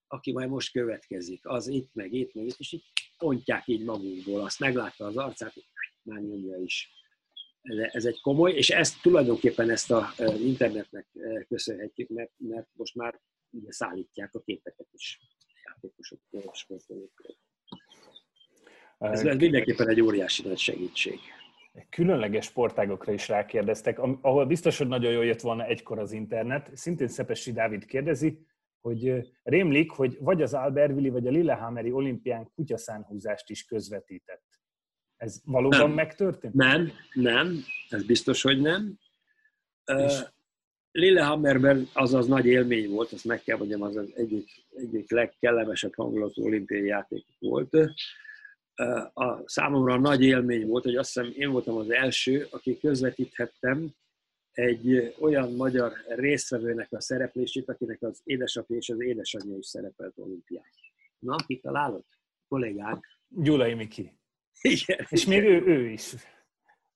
aki majd most következik, az itt, meg itt, meg itt, és így pontják így magukból, azt meglátta az arcát, már nyomja is. Ez, egy komoly, és ezt tulajdonképpen ezt a internetnek köszönhetjük, mert, mert most már ugye szállítják a képeket is játékosoktól, sportolóktól. Ez, ez mindenképpen egy óriási nagy segítség. különleges sportágokra is rákérdeztek, ahol biztos, hogy nagyon jól jött volna egykor az internet. Szintén Szepesi Dávid kérdezi, hogy rémlik, hogy vagy az Albertville, vagy a Lillehammeri olimpián kutyaszánhúzást is közvetített. Ez valóban Nem. megtörtént? Nem, nem, ez biztos, hogy nem. És? Lillehammerben az az nagy élmény volt, azt meg kell mondjam, az az egyik, egyik legkellemesebb hangulatú olimpiai játék volt. A számomra nagy élmény volt, hogy azt hiszem én voltam az első, aki közvetíthettem egy olyan magyar résztvevőnek a szereplését, akinek az édesapja és az édesanyja is szerepelt olimpián. Na, kitalálod? Kollégák. Gyulai Miki. Igen. És még ő, ő is.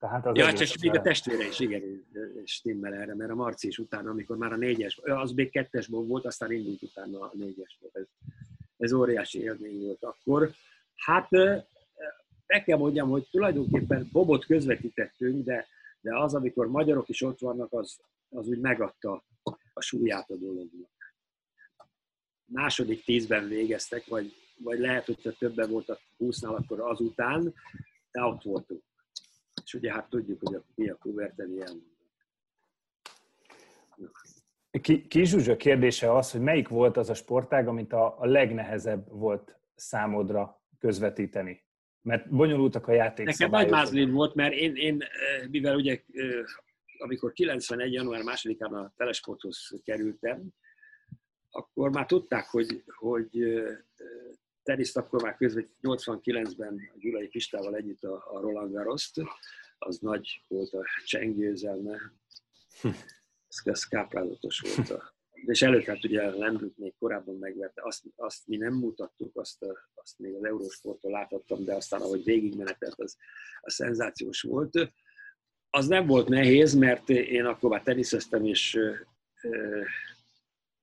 Tehát az Ja, egész és még a testvére is, igen, stimmel erre, mert a Marci is utána, amikor már a négyes, az még kettesból volt, aztán indult utána a négyesból. Ez, ez óriási élmény volt akkor. Hát meg kell mondjam, hogy tulajdonképpen Bobot közvetítettünk, de, de az, amikor magyarok is ott vannak, az, az úgy megadta a súlyát a dolognak. Második tízben végeztek, vagy, vagy lehet, hogyha többen voltak húsznál, akkor azután, de ott voltunk. És ugye hát tudjuk, hogy a, mi a Kuberten ilyen. Ki- Zsuzsa kérdése az, hogy melyik volt az a sportág, amit a, a legnehezebb volt számodra közvetíteni? Mert bonyolultak a játék Nekem nagy mázlin volt, mert én, én, eh, mivel ugye, eh, amikor 91. január 2-án a Telesporthoz kerültem, akkor már tudták, hogy, hogy eh, teniszt akkor már közvetít 89-ben a Gyulai Pistával együtt a, a Roland Garrost, az nagy volt a Cseng győzelme, ez, ez káprázatos volt a és előtt hát ugye Lendrut még korábban megverte, azt, azt mi nem mutattuk, azt, azt még az Eurósporttól láthattam, de aztán ahogy végigmenetelt, az, az szenzációs volt. Az nem volt nehéz, mert én akkor már teniszeztem, és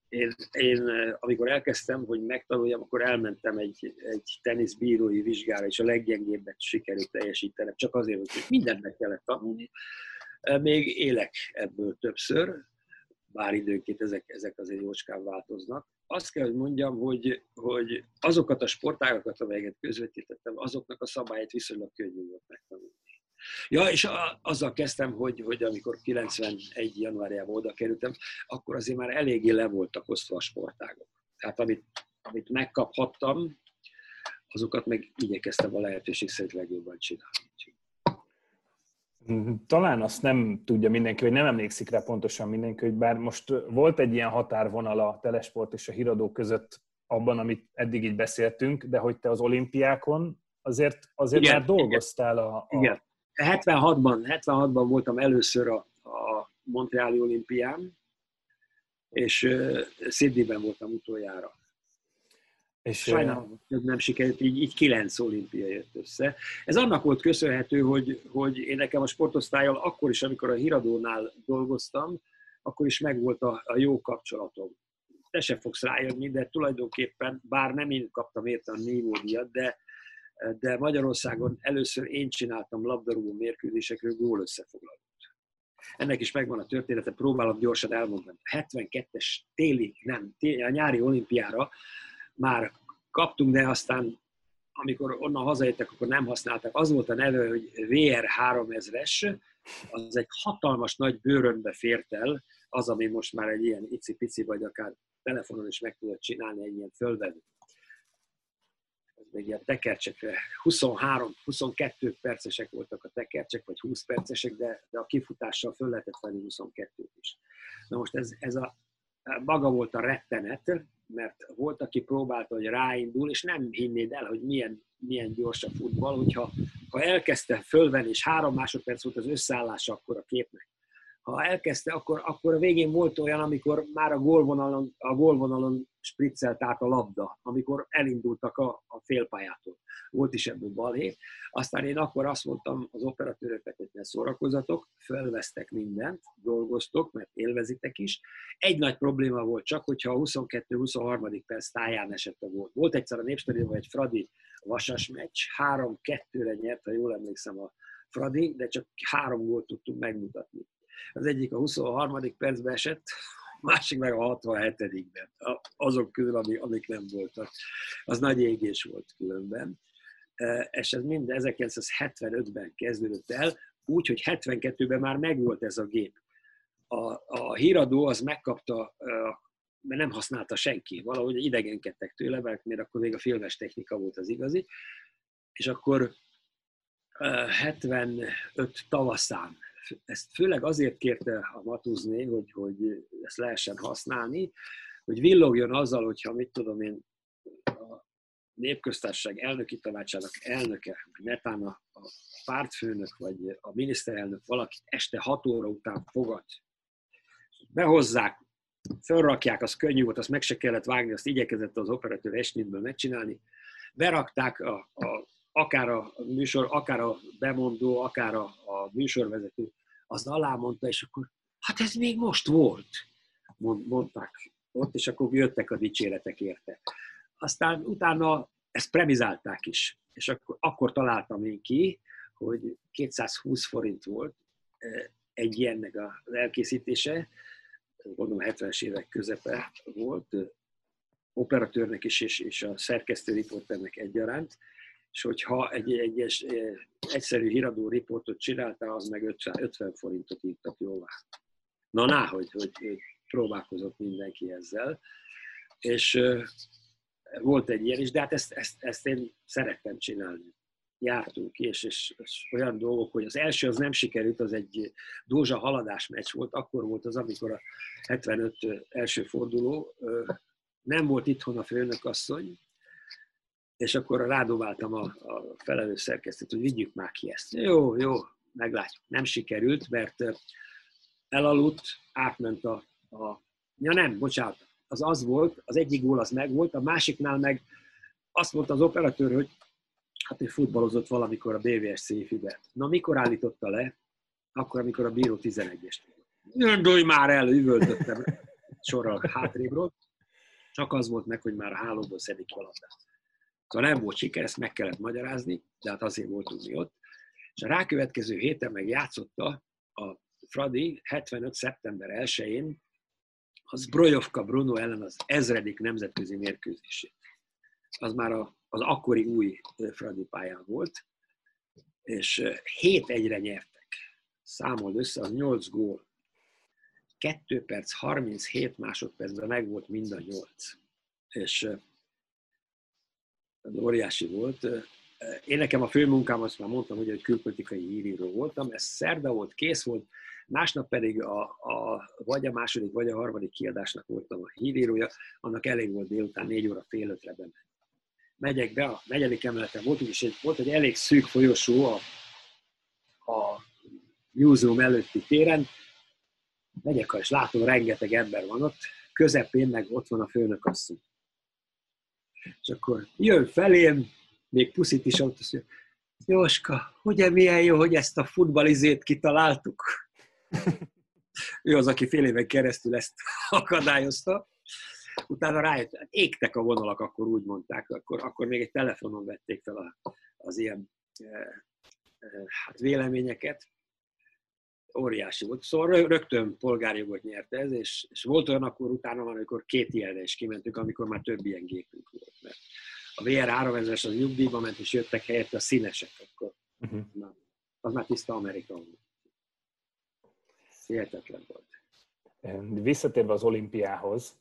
én, én, amikor elkezdtem, hogy megtanuljam, akkor elmentem egy, egy teniszbírói vizsgára, és a leggyengébbet sikerült teljesítenem, csak azért, hogy mindent meg kellett tanulni. Még élek ebből többször, bár időnként ezek, ezek azért jócskán változnak. Azt kell, hogy mondjam, hogy, hogy azokat a sportágokat, amelyeket közvetítettem, azoknak a szabályait viszonylag könnyű volt megtanulni. Ja, és a, azzal kezdtem, hogy, hogy amikor 91. januárjában oda kerültem, akkor azért már eléggé le voltak osztva a sportágok. Tehát amit, amit megkaphattam, azokat meg igyekeztem a lehetőség szerint legjobban csinálni. Talán azt nem tudja mindenki, vagy nem emlékszik rá pontosan mindenki, hogy bár most volt egy ilyen határvonal a telesport és a híradó között abban, amit eddig így beszéltünk, de hogy te az olimpiákon azért, azért igen, már dolgoztál a, a... Igen. 76-ban, 76-ban voltam először a, a Montreali olimpián, és uh, Sydneyben voltam utoljára. És Sajnálom, hogy nem sikerült, így, így kilenc olimpia jött össze. Ez annak volt köszönhető, hogy, hogy én nekem a sportosztályal akkor is, amikor a híradónál dolgoztam, akkor is megvolt a, a jó kapcsolatom. Te se fogsz rájönni, de tulajdonképpen, bár nem én kaptam érte a nívódíjat, de, de Magyarországon először én csináltam labdarúgó mérkőzésekről gól összefoglalót. Ennek is megvan a története, próbálom gyorsan elmondani. 72-es téli, nem, téli, a nyári olimpiára már kaptunk, de aztán amikor onnan hazajöttek, akkor nem használták. Az volt a neve, hogy VR3000-es, az egy hatalmas nagy bőrönbe fért el, az, ami most már egy ilyen icipici, vagy akár telefonon is meg tudod csinálni egy ilyen fölvevő. Még ilyen tekercsekre, 23-22 percesek voltak a tekercsek, vagy 20 percesek, de, de a kifutással föl lehetett venni 22-t is. Na most ez, ez a, maga volt a rettenet, mert volt, aki próbálta, hogy ráindul, és nem hinnéd el, hogy milyen, milyen gyors a futball, hogyha ha elkezdte fölvenni, és három másodperc volt az összeállása akkor a képnek, ha elkezdte, akkor, akkor a végén volt olyan, amikor már a gólvonalon, a gólvonalon spriccelt át a labda, amikor elindultak a, a félpályától. Volt is ebből balhé. Aztán én akkor azt mondtam az operatőröknek, hogy ne szórakozatok, felvesztek mindent, dolgoztok, mert élvezitek is. Egy nagy probléma volt csak, hogyha a 22-23. perc táján esett a volt. Volt egyszer a Népstadionban egy Fradi vasas meccs, 3-2-re nyert, ha jól emlékszem a Fradi, de csak három gólt tudtunk megmutatni az egyik a 23. percben esett, a másik meg a 67-ben. Azok közül, amik nem voltak. Az nagy égés volt különben. E, és ez mind 1975-ben kezdődött el, úgy, hogy 72-ben már megvolt ez a gép. A, a híradó az megkapta, e, mert nem használta senki, valahogy idegenkedtek tőle, mert akkor még a filmes technika volt az igazi, és akkor 75 e, tavaszán ezt főleg azért kérte a Matuzné, hogy, hogy ezt lehessen használni, hogy villogjon azzal, hogyha mit tudom én, a népköztársaság elnöki tanácsának elnöke, netán a, a pártfőnök, vagy a miniszterelnök valaki este 6 óra után fogad, behozzák, felrakják, az könnyű volt, azt meg se kellett vágni, azt igyekezett az operatőr esnitből megcsinálni, berakták a, a akár a műsor, akár a bemondó, akár a, a műsorvezető, az alá mondta, és akkor, hát ez még most volt, mondták ott, és akkor jöttek a dicséretek érte. Aztán utána ezt premizálták is, és akkor, akkor találtam én ki, hogy 220 forint volt eh, egy ilyennek az elkészítése, gondolom 70-es évek közepe volt, operatőrnek is, és, és a szerkesztő riporternek egyaránt, és hogyha egy, egy, egy egyszerű híradó riportot csináltál, az meg 50, 50 forintot írtak jóvá. Na, ná, hogy, hogy, hogy próbálkozott mindenki ezzel. És volt egy ilyen is, de hát ezt, ezt, ezt én szerettem csinálni. Jártunk ki, és, és, és olyan dolgok, hogy az első az nem sikerült, az egy Dózsa haladás meccs volt, akkor volt az, amikor a 75 első forduló, nem volt itthon a főnökasszony, és akkor rádobáltam a, a felelős szerkesztőt, hogy vigyük már ki ezt. Jó, jó, meglátjuk. Nem sikerült, mert elaludt, átment a, a Ja nem, bocsánat, az az volt, az egyik gól az meg volt, a másiknál meg azt mondta az operatőr, hogy hát ő futballozott valamikor a BVS széfibe. Na, mikor állította le? Akkor, amikor a bíró 11-est Gondolj már el, üvöltöttem sorral hátrébről. Csak az volt meg, hogy már a hálóból szedik a. Szóval nem volt siker, ezt meg kellett magyarázni, de hát azért voltunk mi ott. És a rákövetkező héten meg játszotta a Fradi 75. szeptember 1-én az Brojovka Bruno ellen az ezredik nemzetközi mérkőzését. Az már a, az akkori új Fradi pályán volt, és 7-1-re nyertek. Számold össze, az 8 gól. 2 perc 37 másodpercben meg volt mind a 8. És óriási volt. Én nekem a főmunkám, azt már mondtam, hogy egy külpolitikai íríró voltam, ez szerda volt, kész volt, másnap pedig a, a, vagy a második, vagy a harmadik kiadásnak voltam a hírírója, annak elég volt délután négy óra fél ötre bemenni. Megyek be, a negyedik emeleten voltunk, és egy, volt egy elég szűk folyosó a, a newsroom előtti téren, megyek, és látom, rengeteg ember van ott, közepén meg ott van a főnök asszony. És akkor jön felém, még puszit is ott, azt mondja, Jóska, ugye milyen jó, hogy ezt a futbalizét kitaláltuk? ő az, aki fél éven keresztül ezt akadályozta. Utána rájött, hát égtek a vonalak, akkor úgy mondták, akkor, akkor még egy telefonon vették fel az ilyen e, e, hát véleményeket. Óriási volt. Szóval rögtön polgárjogot nyert ez, és, és volt olyan akkor utána, amikor két ilyenre is kimentünk, amikor már több ilyen gépünk volt. Mert a VR3000-es az nyugdíjba ment, és jöttek helyette a színesek, akkor uh-huh. na, az már tiszta Amerika volt. Hihetetlen volt. Visszatérve az olimpiához,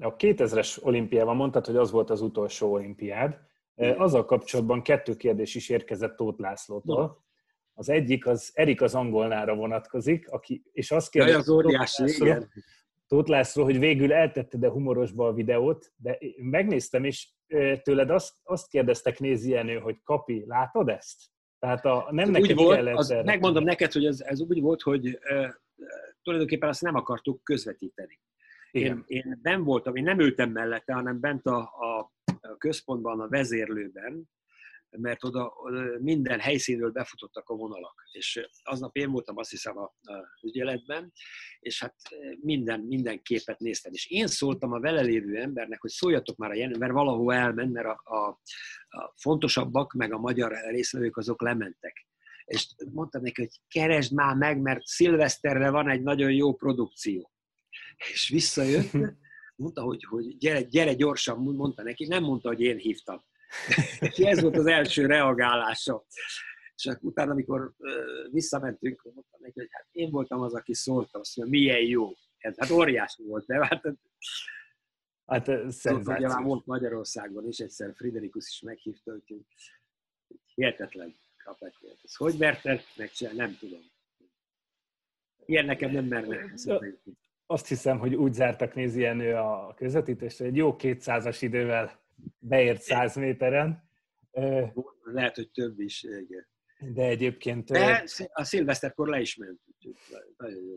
a 2000-es olimpiában mondtad, hogy az volt az utolsó olimpiád. Azzal kapcsolatban kettő kérdés is érkezett Tóth Lászlótól. Az egyik az Erik az angolnára vonatkozik, aki, és azt kérdezi, az óriási, László, igen. Tóth László, hogy végül eltetted a humorosba a videót, de megnéztem, és tőled azt, azt kérdeztek Nézi Enő, hogy Kapi, látod ezt? Tehát a, nem neked úgy volt, az, megmondom neked, hogy ez, ez úgy volt, hogy tulajdonképpen azt nem akartuk közvetíteni. Én, én nem voltam, én nem ültem mellette, hanem bent a, a központban, a vezérlőben, mert oda minden helyszínről befutottak a vonalak. És aznap én voltam azt hiszem a, a ügyeletben, és hát minden, minden képet néztem. És én szóltam a vele lévő embernek, hogy szóljatok már a jelen, mert valahol elment, mert a, a, a fontosabbak, meg a magyar részvevők azok lementek és mondtam neki, hogy keresd már meg, mert szilveszterre van egy nagyon jó produkció. És visszajött, mondta, hogy, hogy gyere, gyere gyorsan, mondta neki, nem mondta, hogy én hívtam. És ez volt az első reagálása. És akkor utána, amikor visszamentünk, mondtam neki, hogy hát én voltam az, aki szólt azt, hogy milyen jó. Ez hát óriási volt, de hát Hát szenzáció. Ugye volt Magyarországon is, egyszer Friderikus is meghívta, hogy hihetetlen kapett. Ez hogy merted megcsinálni, nem tudom. Ilyen nekem nem mernek. Azt hiszem, hogy úgy zártak nézi a közvetítést, hogy egy jó 200-as idővel beért 100 méteren. Lehet, hogy több is, igen. De egyébként... De a szilveszterkor le is ment. Nagyon jó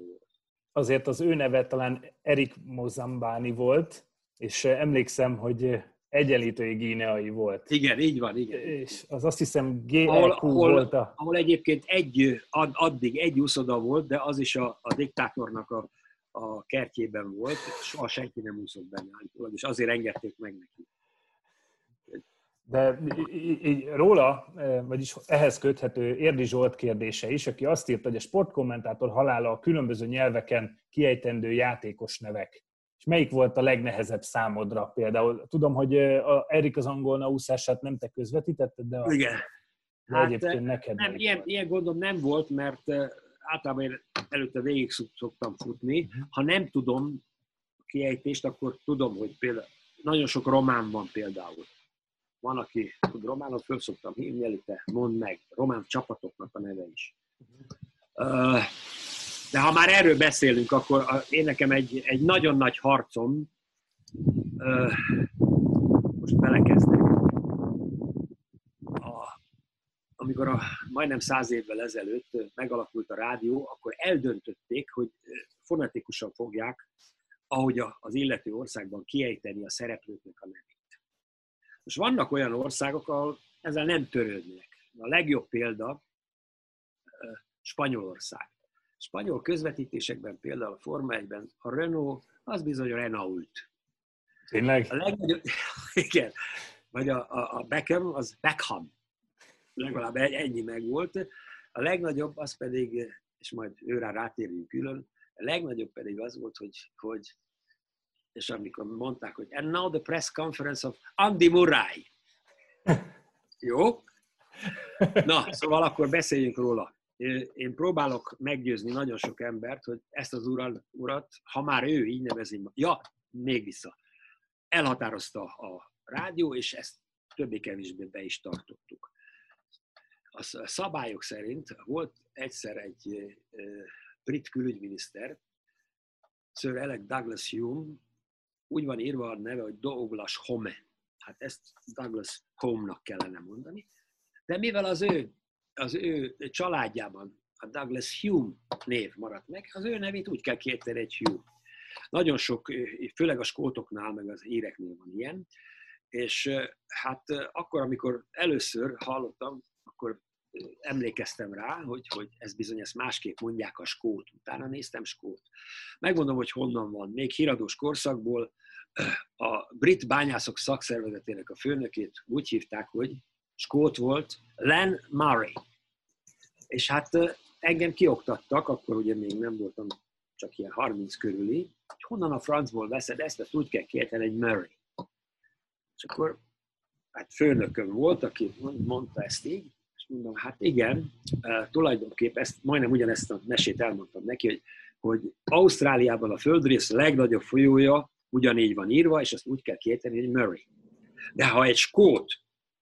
Azért az ő neve talán Erik Mozambáni volt, és emlékszem, hogy egyenlítői gíneai volt. Igen, így van, igen. És az azt hiszem GLQ ahol, ahol, volt a... Ahol egyébként egy, ad, addig egy úszoda volt, de az is a, a diktátornak a, a kertjében volt, soha senki nem úszott benne és azért engedték meg neki. De így róla, vagyis ehhez köthető Érdi Zsolt kérdése is, aki azt írta, hogy a sportkommentátor halála a különböző nyelveken kiejtendő játékos nevek melyik volt a legnehezebb számodra például? Tudom, hogy a Erik az angolna úszását nem te közvetítetted, de, a, Igen. de hát, egyébként neked nem, ilyen, ilyen gondom nem volt, mert általában én előtte végig szoktam futni. Uh-huh. Ha nem tudom kiejtést, akkor tudom, hogy például nagyon sok román van például. Van, aki tud románot, föl szoktam hívni, előtte mondd meg, román csapatoknak a neve is. De ha már erről beszélünk, akkor én nekem egy, egy nagyon nagy harcom, most belekezdek, a, amikor a, majdnem száz évvel ezelőtt megalakult a rádió, akkor eldöntötték, hogy fonetikusan fogják ahogy az illető országban kiejteni a nevét. Most vannak olyan országok, ahol ezzel nem törődnek. A legjobb példa Spanyolország. A spanyol közvetítésekben, például a Forma 1-ben a Renault, az bizony Renault. Tényleg? A legnagyobb, igen, vagy a, a, a Beckham, az Beckham. Legalább ennyi meg volt. A legnagyobb az pedig, és majd őrá rátérünk külön, a legnagyobb pedig az volt, hogy, hogy és amikor mondták, hogy and now the press conference of Andy Murray. Jó? Na, szóval akkor beszéljünk róla. Én próbálok meggyőzni nagyon sok embert, hogy ezt az urat, urat ha már ő így nevezi, ja, még vissza, elhatározta a rádió, és ezt többé-kevésbé be is tartottuk. A szabályok szerint volt egyszer egy brit külügyminiszter, Sir Alec Douglas Hume, úgy van írva a neve, hogy Douglas Home. Hát ezt Douglas Home-nak kellene mondani. De mivel az ő, az ő családjában a Douglas Hume név maradt meg, az ő nevét úgy kell kérteni egy Hume. Nagyon sok, főleg a skótoknál, meg az éreknél van ilyen, és hát akkor, amikor először hallottam, emlékeztem rá, hogy, hogy ez bizony ezt másképp mondják a skót. Utána néztem skót. Megmondom, hogy honnan van. Még híradós korszakból a brit bányászok szakszervezetének a főnökét úgy hívták, hogy skót volt, Len Murray. És hát engem kioktattak, akkor ugye még nem voltam csak ilyen 30 körüli, hogy honnan a francból veszed ezt, ezt úgy kell kérteni egy Murray. És akkor hát főnököm volt, aki mondta ezt így, mondom, hát igen, tulajdonképpen ezt, majdnem ugyanezt a mesét elmondtam neki, hogy, hogy Ausztráliában a földrész legnagyobb folyója ugyanígy van írva, és azt úgy kell kiejteni, hogy Murray. De ha egy skót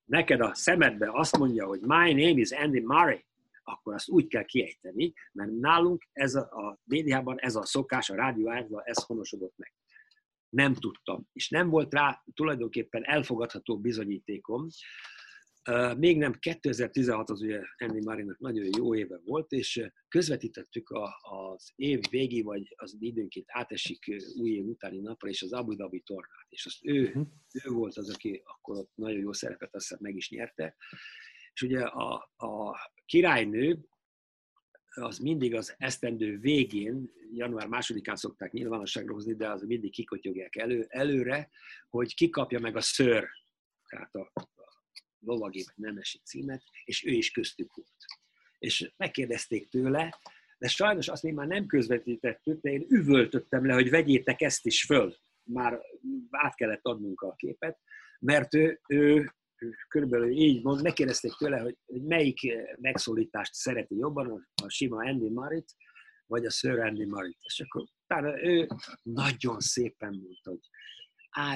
neked a szemedbe azt mondja, hogy my name is Andy Murray, akkor azt úgy kell kiejteni, mert nálunk ez a, a médiában ez a szokás, a rádió által ez honosodott meg. Nem tudtam, és nem volt rá tulajdonképpen elfogadható bizonyítékom, még nem 2016 az ugye Andy Marinak nagyon jó éve volt, és közvetítettük a, az év végi, vagy az időnként átesik új év utáni napra, és az Abu Dhabi tornát. És azt ő, uh-huh. ő volt az, aki akkor ott nagyon jó szerepet azt meg is nyerte. És ugye a, a királynő az mindig az esztendő végén, január másodikán szokták nyilvánosságra hozni, de az mindig kikotyogják elő, előre, hogy kikapja meg a ször, tehát a, lovagi vagy nemesi címet, és ő is köztük volt. És megkérdezték tőle, de sajnos azt még már nem közvetítettük, de én üvöltöttem le, hogy vegyétek ezt is föl. Már át kellett adnunk a képet, mert ő, ő körülbelül így mond, megkérdezték tőle, hogy, melyik megszólítást szereti jobban, a sima Andy Marit, vagy a Sir Andy Marit. És akkor utána ő nagyon szépen mondta, hogy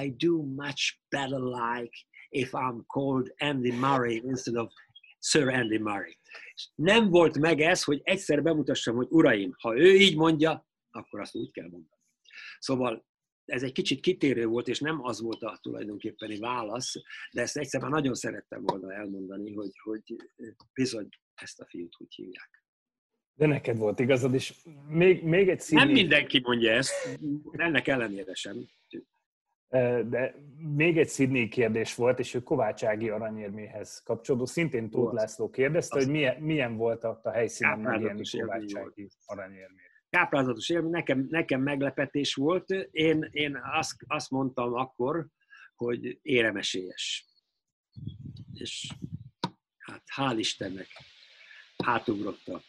I do much better like if I'm called Andy Murray instead of Sir Andy Murray. Nem volt meg ez, hogy egyszer bemutassam, hogy uraim, ha ő így mondja, akkor azt úgy kell mondani. Szóval ez egy kicsit kitérő volt, és nem az volt a tulajdonképpeni válasz, de ezt egyszer már nagyon szerettem volna elmondani, hogy, hogy bizony ezt a fiút úgy hívják. De neked volt igazad, és még, még egy színi... Nem mindenki mondja ezt, ennek ellenére sem. De még egy Sydney kérdés volt, és ő Kovács Ági aranyérméhez kapcsolódó. Szintén Tóth László kérdezte, hogy milyen, milyen volt a, a helyszínen megélni Kovács Ági aranyérmét. Káprázatos élmény, nekem, nekem meglepetés volt. Én, én azt, azt mondtam akkor, hogy éremesélyes. És hát hál' Istennek hátugrottam.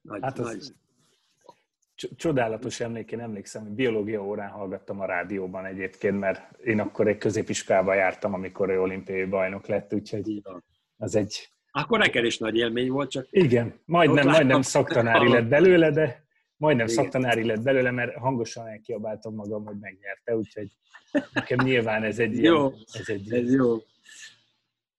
Nagy, hát nagy, Csodálatos emlék, én emlékszem, hogy biológia órán hallgattam a rádióban egyébként, mert én akkor egy középiskolába jártam, amikor ő olimpiai bajnok lett, úgyhogy az egy... Akkor neked is nagy élmény volt, csak... Igen, majdnem, majdnem szaktanári lett belőle, de majdnem Igen. szaktanári lett belőle, mert hangosan elkiabáltam magam, hogy megnyerte, úgyhogy nekem nyilván ez egy jó, ilyen, ez egy ez jó.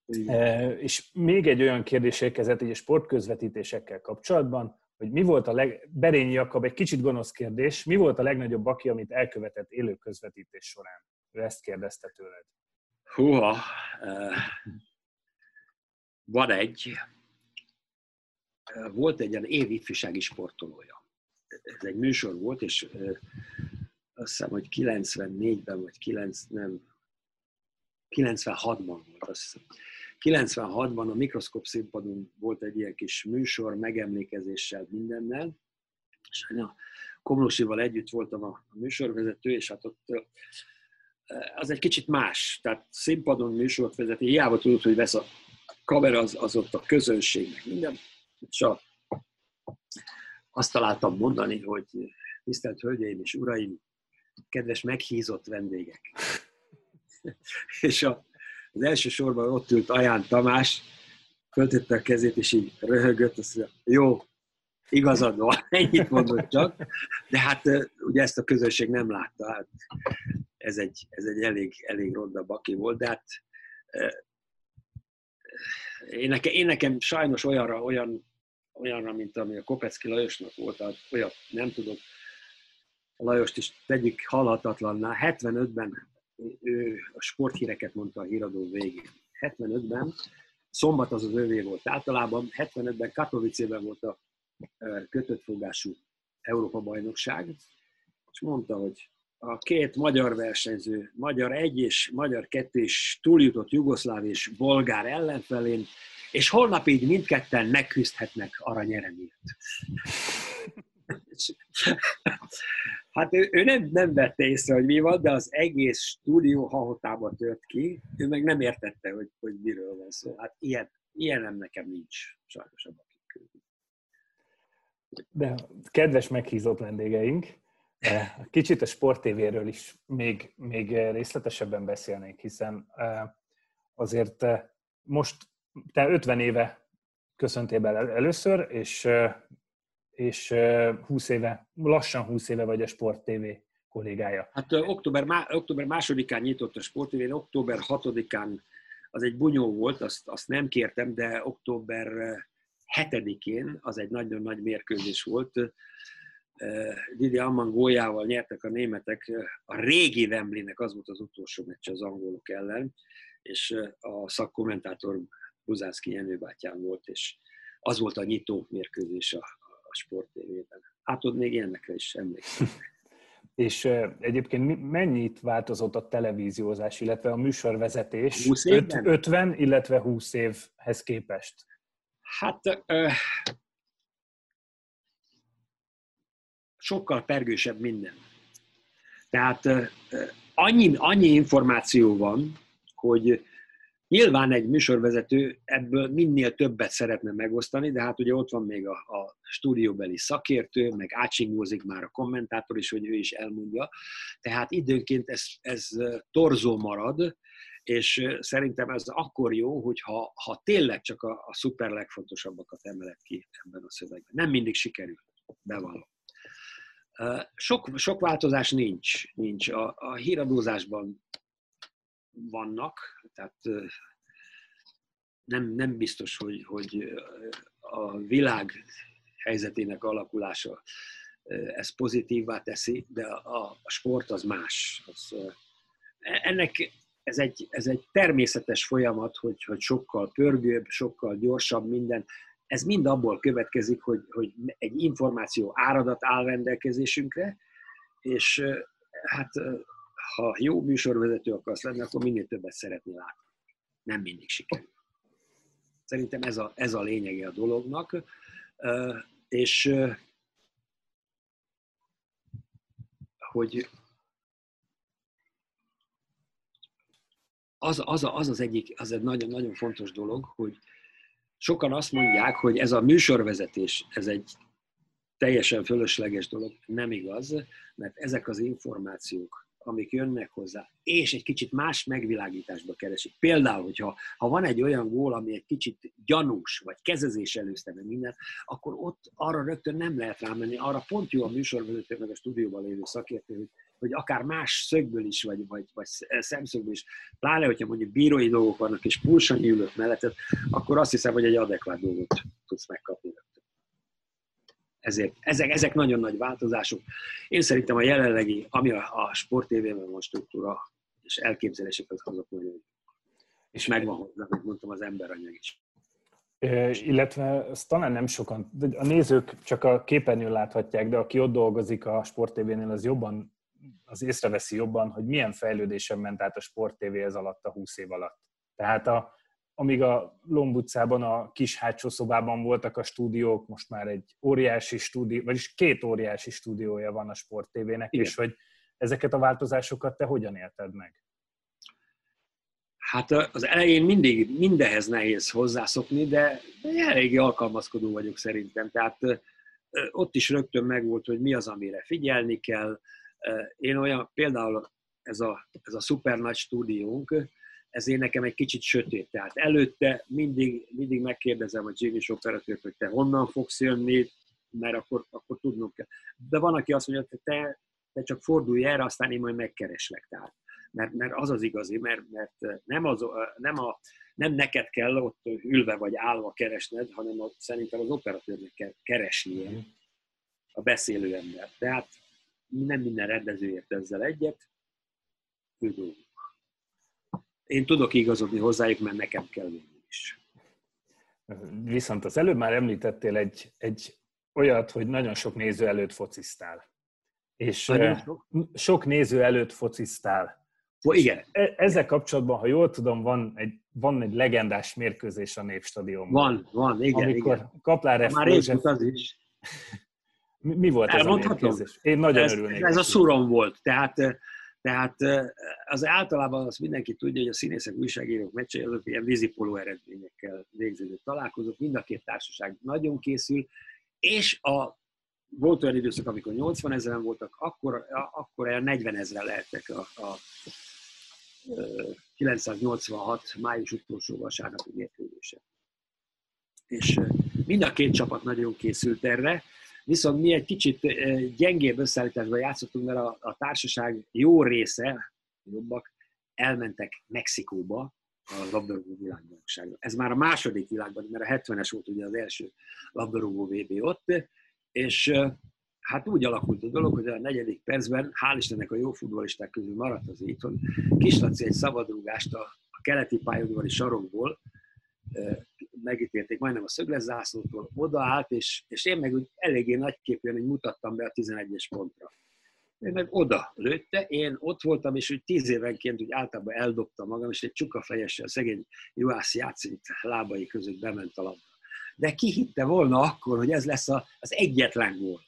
Igen. E, és még egy olyan kérdés érkezett egy sportközvetítésekkel kapcsolatban, hogy mi volt a leg... Berényi Jakab, egy kicsit gonosz kérdés, mi volt a legnagyobb baki, amit elkövetett élő közvetítés során? Ő ezt kérdezte tőled. Húha, uh, van egy, uh, volt egy ilyen év ifjúsági sportolója. ez egy műsor volt, és azt hiszem, hogy 94-ben, vagy 9, nem, 96-ban volt, azt hiszem. 96-ban a mikroszkop színpadon volt egy ilyen kis műsor, megemlékezéssel mindennel, és a Komlósival együtt voltam a műsorvezető, és hát ott az egy kicsit más. Tehát színpadon műsort vezetni, hiába tudod, hogy vesz a kamera, az, az ott a közönségnek minden. És a, azt találtam mondani, hogy tisztelt Hölgyeim és Uraim, kedves meghízott vendégek. és a, az első sorban ott ült Aján Tamás, föltette a kezét, és így röhögött, azt mondja, jó, igazad van, ennyit mondott csak, de hát ugye ezt a közönség nem látta, hát ez egy, ez egy elég, elég ronda baki volt, de hát én nekem, én nekem sajnos olyanra, olyan, olyanra, mint ami a Kopecki Lajosnak volt, tehát olyat nem tudok, Lajost is tegyük halhatatlanná. 75-ben ő a sporthíreket mondta a híradó végén. 75-ben, szombat az az ővé volt általában, 75-ben Katowice-ben volt a kötött fogású Európa-bajnokság, és mondta, hogy a két magyar versenyző, magyar egy és magyar kettő is túljutott jugoszláv és bolgár ellenfelén, és holnap így mindketten megküzdhetnek aranyeremért. Hát ő, ő nem, nem vette észre, hogy mi van, de az egész stúdió hahotába tört ki, ő meg nem értette, hogy, hogy miről van szó. Hát ilyen, ilyenem nekem nincs, sajnos a De kedves meghízott vendégeink, eh, kicsit a Sport TV-ről is még, még részletesebben beszélnék, hiszen eh, azért eh, most te 50 éve köszöntél be először, és és 20 éve, lassan 20 éve vagy a Sport TV kollégája. Hát október, október másodikán nyitott a Sport TV, október hatodikán az egy bunyó volt, azt, azt nem kértem, de október 7-én az egy nagyon nagy mérkőzés volt. Didi Amman góljával nyertek a németek. A régi Wembleynek az volt az utolsó meccs az angolok ellen, és a szakkommentátor Buzánszki Jenő bátyám volt, és az volt a nyitó mérkőzés a, a sporttévében. Hát ott még ilyenekre is emlékszem. És egyébként mennyit változott a televíziózás, illetve a műsorvezetés 20 50, illetve 20 évhez képest? Hát ö, sokkal pergősebb minden. Tehát ö, annyi, annyi információ van, hogy Nyilván egy műsorvezető ebből minél többet szeretne megosztani, de hát ugye ott van még a, a stúdióbeli szakértő, meg átsingózik már a kommentátor is, hogy ő is elmondja. Tehát időnként ez, ez torzó marad, és szerintem ez akkor jó, hogyha ha tényleg csak a, a szuper legfontosabbakat emelek ki ebben a szövegben. Nem mindig sikerül, bevallom. Sok, sok változás nincs. nincs. A, a híradózásban vannak, tehát nem, nem biztos, hogy, hogy a világ helyzetének alakulása ez pozitívvá teszi, de a, a sport az más. Az, ennek ez egy, ez egy természetes folyamat, hogy, hogy sokkal pörgőbb, sokkal gyorsabb minden. Ez mind abból következik, hogy, hogy egy információ áradat áll rendelkezésünkre, és hát ha jó műsorvezető akarsz lenni, akkor minél többet szeretnél látni. Nem mindig sikerül. Szerintem ez a, ez a lényege a dolognak. És hogy az az, az, az egyik, az egy nagyon, nagyon fontos dolog, hogy sokan azt mondják, hogy ez a műsorvezetés, ez egy teljesen fölösleges dolog. Nem igaz, mert ezek az információk, amik jönnek hozzá, és egy kicsit más megvilágításba keresik. Például, hogyha ha van egy olyan gól, ami egy kicsit gyanús, vagy kezezés előzte meg minden, akkor ott arra rögtön nem lehet rámenni, arra pont jó a műsorvezető, meg a stúdióban lévő szakértő, hogy, hogy akár más szögből is, vagy, vagy, vagy szemszögből is, pláne, hogyha mondjuk bírói dolgok vannak, és pulsan ülök mellettet, akkor azt hiszem, hogy egy adekvát dolgot tudsz megkapni ezért ezek, ezek nagyon nagy változások. Én szerintem a jelenlegi, ami a, a sportévében van struktúra és elképzelések, az azok nagyon és megvan hozzá, mint mondtam, az emberanyag is. illetve azt talán nem sokan, a nézők csak a képernyőn láthatják, de aki ott dolgozik a Sport TV-nél, az jobban, az észreveszi jobban, hogy milyen fejlődésen ment át a Sport TV ez alatt a 20 év alatt. Tehát a, amíg a Lomb utcában a kis hátsó szobában voltak a stúdiók, most már egy óriási stúdió, vagyis két óriási stúdiója van a Sport TV-nek, és hogy ezeket a változásokat te hogyan élted meg? Hát az elején mindig mindenhez nehéz hozzászokni, de eléggé alkalmazkodó vagyok szerintem. Tehát ott is rögtön megvolt, hogy mi az, amire figyelni kell. Én olyan, például ez a, ez a szuper nagy stúdiónk, ezért nekem egy kicsit sötét. Tehát előtte mindig, mindig megkérdezem a Jimmy operatőrt, hogy te honnan fogsz jönni, mert akkor, akkor tudnunk kell. De van, aki azt mondja, hogy te, te csak fordulj erre, aztán én majd megkereslek. Tehát, mert, mert az az igazi, mert, mert nem, az, nem, a, nem neked kell ott ülve vagy állva keresned, hanem a, szerintem az operatőrnek kell keresnie a beszélő ember. Tehát nem minden rendező ért ezzel egyet, ő dolguk én tudok igazodni hozzájuk, mert nekem kell vinni is. Viszont az előbb már említettél egy, egy olyat, hogy nagyon sok néző előtt focisztál. És sok? sok néző előtt focisztál. Ó, igen. E, ezzel kapcsolatban, ha jól tudom, van egy, van egy legendás mérkőzés a Népstadionban. Van, van, igen, amikor igen. Kaplárev Már József... az is. Mi, mi volt ez a mérkőzés? Én nagyon ez, örülnék. Ez a szurom volt. Tehát tehát az általában azt mindenki tudja, hogy a színészek, újságírók meccsei azok ilyen vízipoló eredményekkel végződő találkozók, mind a két társaság nagyon készül, és a volt olyan időszak, amikor 80 ezeren voltak, akkor, akkor olyan 40 ezeren lehettek a, a 986 május utolsó vasárnapi mérkőzése. És mind a két csapat nagyon készült erre, Viszont mi egy kicsit gyengébb összeállításban játszottunk, mert a, a társaság jó része, jobbak, elmentek Mexikóba, a labdarúgó világbajnokságra. Ez már a második világban, mert a 70-es volt ugye az első labdarúgó VB ott, és hát úgy alakult a dolog, hogy a negyedik percben, hál' Istennek a jó futbolisták közül maradt az itthon, Kislaci egy szabadrúgást a, a keleti pályaudvari sarokból, megítélték majdnem a szöglezászlótól, odaállt, és, és én meg úgy eléggé nagyképűen hogy mutattam be a 11-es pontra. Én meg oda lőtte, én ott voltam, és úgy tíz évenként úgy általában eldobta magam, és egy csuka fejessel szegény Juhász játszik lábai között bement a labda. De ki hitte volna akkor, hogy ez lesz az egyetlen gól.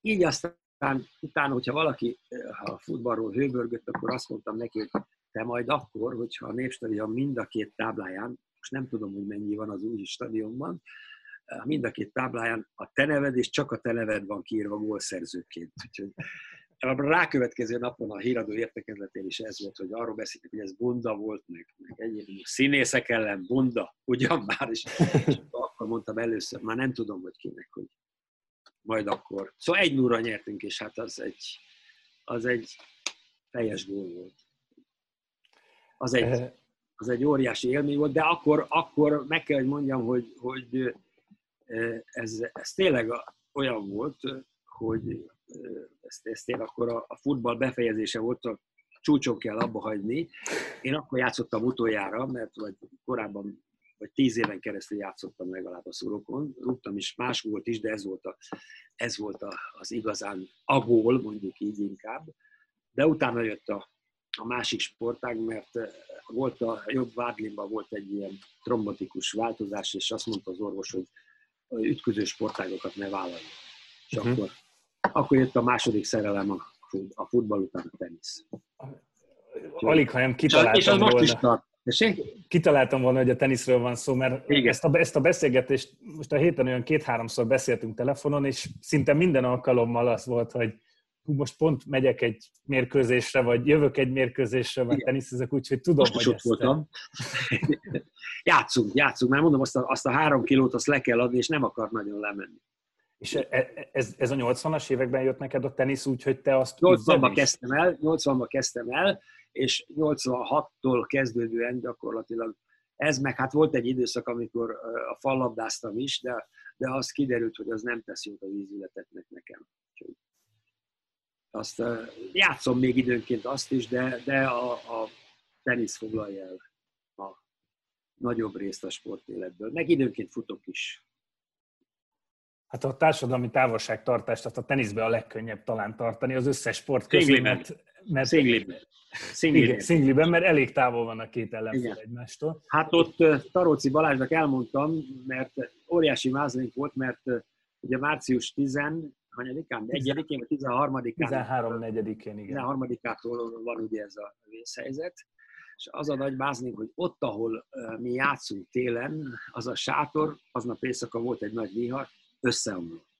Így aztán utána, hogyha valaki ha a futballról hőbörgött, akkor azt mondtam neki, hogy te majd akkor, hogyha a Népstadion mind a két tábláján most nem tudom, hogy mennyi van az új stadionban, mind a két tábláján a te neved, és csak a te neved van kiírva gólszerzőként. Úgyhogy a rákövetkező napon a híradó értekezletén is ez volt, hogy arról beszéltek, hogy ez bunda volt, meg, meg egyébként színészek ellen bunda, ugyan már, és, és akkor mondtam először, már nem tudom, hogy kinek, hogy majd akkor. Szóval egy núra nyertünk, és hát az egy, az egy teljes gól volt. Az egy, az egy óriási élmény volt, de akkor, akkor meg kell, hogy mondjam, hogy, hogy ez, ez tényleg olyan volt, hogy ez, ez tényleg akkor a, a futball befejezése volt, a csúcson kell abba hagyni. Én akkor játszottam utoljára, mert vagy korábban vagy tíz éven keresztül játszottam legalább a szurokon. Rúgtam is más volt is, de ez volt, a, ez volt a, az igazán agól, mondjuk így inkább. De utána jött a, a másik sportág, mert eh, volt a jobb vádlimban volt egy ilyen trombotikus változás, és azt mondta az orvos, hogy ütköző sportágokat ne vállalja. És uh-huh. akkor, akkor jött a második szerelem a, a futball után a tenisz. Alig, ha nem kitaláltam és volna. Most is tart. Kitaláltam volna, hogy a teniszről van szó, mert ezt a, ezt a beszélgetést most a héten olyan két-háromszor beszéltünk telefonon, és szinte minden alkalommal az volt, hogy most pont megyek egy mérkőzésre, vagy jövök egy mérkőzésre, vagy teniszezek, úgyhogy tudom, most hogy ott ezt voltam. játszunk, játszunk, mert mondom, azt a, azt a három kilót azt le kell adni, és nem akar nagyon lemenni. És e, e, ez, ez a 80-as években jött neked a tenisz úgy, hogy te azt 80-ban kezdtem el, 80-ban kezdtem el, és 86-tól kezdődően gyakorlatilag ez meg hát volt egy időszak, amikor a fallabdáztam is, de, de az kiderült, hogy az nem tesz jót a vízületetnek nekem. Azt játszom még időnként azt is, de, de a, a tenisz foglalja el a nagyobb részt a sportéletből. Meg időnként futok is. Hát a társadalmi távolságtartást azt a teniszbe a legkönnyebb talán tartani, az összes sport közé, mert, mert Szingliben. Szingliben. Igen, szingliben, mert elég távol van a két ellenfél egymástól. Hát ott Taróci Balázsnak elmondtam, mert óriási mázlink volt, mert ugye március 10 hanyadikán? Egyedikén, vagy 13-án? 13 negyedikén, igen. 13-ától van ugye ez a vészhelyzet. És az a nagy báznék, hogy ott, ahol mi játszunk télen, az a sátor, aznap éjszaka volt egy nagy vihar, összeomlott.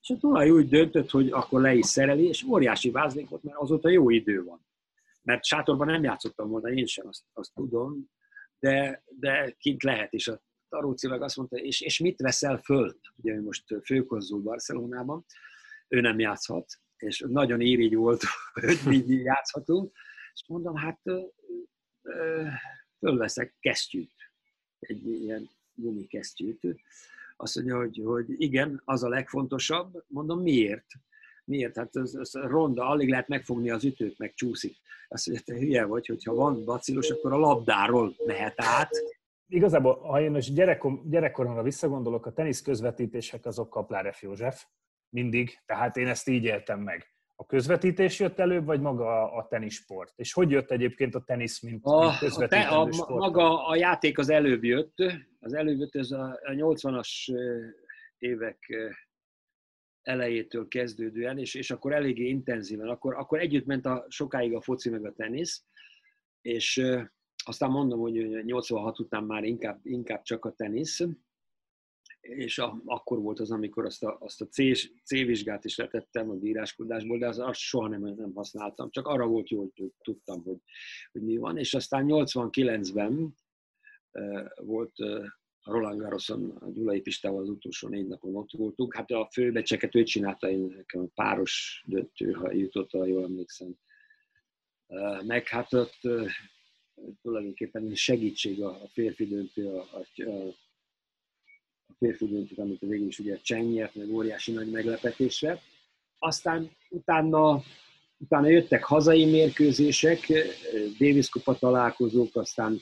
És a tulaj úgy döntött, hogy akkor le is szereli, és óriási vázlék volt, mert azóta jó idő van. Mert sátorban nem játszottam volna, én sem azt, azt tudom, de, de kint lehet, és a Taróci meg azt mondta, és, és mit veszel föl? Ugye ő most főkonzul Barcelonában, ő nem játszhat, és nagyon irigy volt, hogy mi játszhatunk, és mondom, hát fölveszek kesztyűt, egy ilyen gumikesztyűt. Azt mondja, hogy, hogy igen, az a legfontosabb. Mondom, miért? Miért? Hát ez, ez ronda, alig lehet megfogni az ütőt, meg csúszik. Azt mondja, te hülye vagy, hogyha van bacillus, akkor a labdáról mehet át. Igazából, ha én most gyerekom, gyerekkoromra visszagondolok, a tenisz közvetítések azok Kaplárev József, mindig, tehát én ezt így éltem meg. A közvetítés jött előbb, vagy maga a tenisport? És hogy jött egyébként a tenisz, mint, a, mint közvetítő a, a, Maga a játék az előbb jött, az előbb jött, ez a, a 80-as évek elejétől kezdődően, és, és akkor eléggé intenzíven, akkor, akkor együtt ment a, sokáig a foci meg a tenisz, és aztán mondom, hogy 86 után már inkább, inkább csak a tenisz, és a, akkor volt az, amikor azt a, azt a C, C vizsgát is letettem a bíráskodásból, de az, azt soha nem, nem használtam, csak arra volt jó, hogy tudtam, hogy, hogy mi van, és aztán 89-ben e, volt e, Roland Garroson, a Gyulai Pistával az utolsó négy napon ott voltunk. Hát a főbecseket ő csinálta, én nekem páros döntő, ha jutott, ha jól emlékszem. Meg hát ott tulajdonképpen segítség a, férfi döntő, a, a, a férfi döntőt, amit végül is ugye Cseng nyert, meg óriási nagy meglepetésre. Aztán utána, utána jöttek hazai mérkőzések, Davis Kupa találkozók, aztán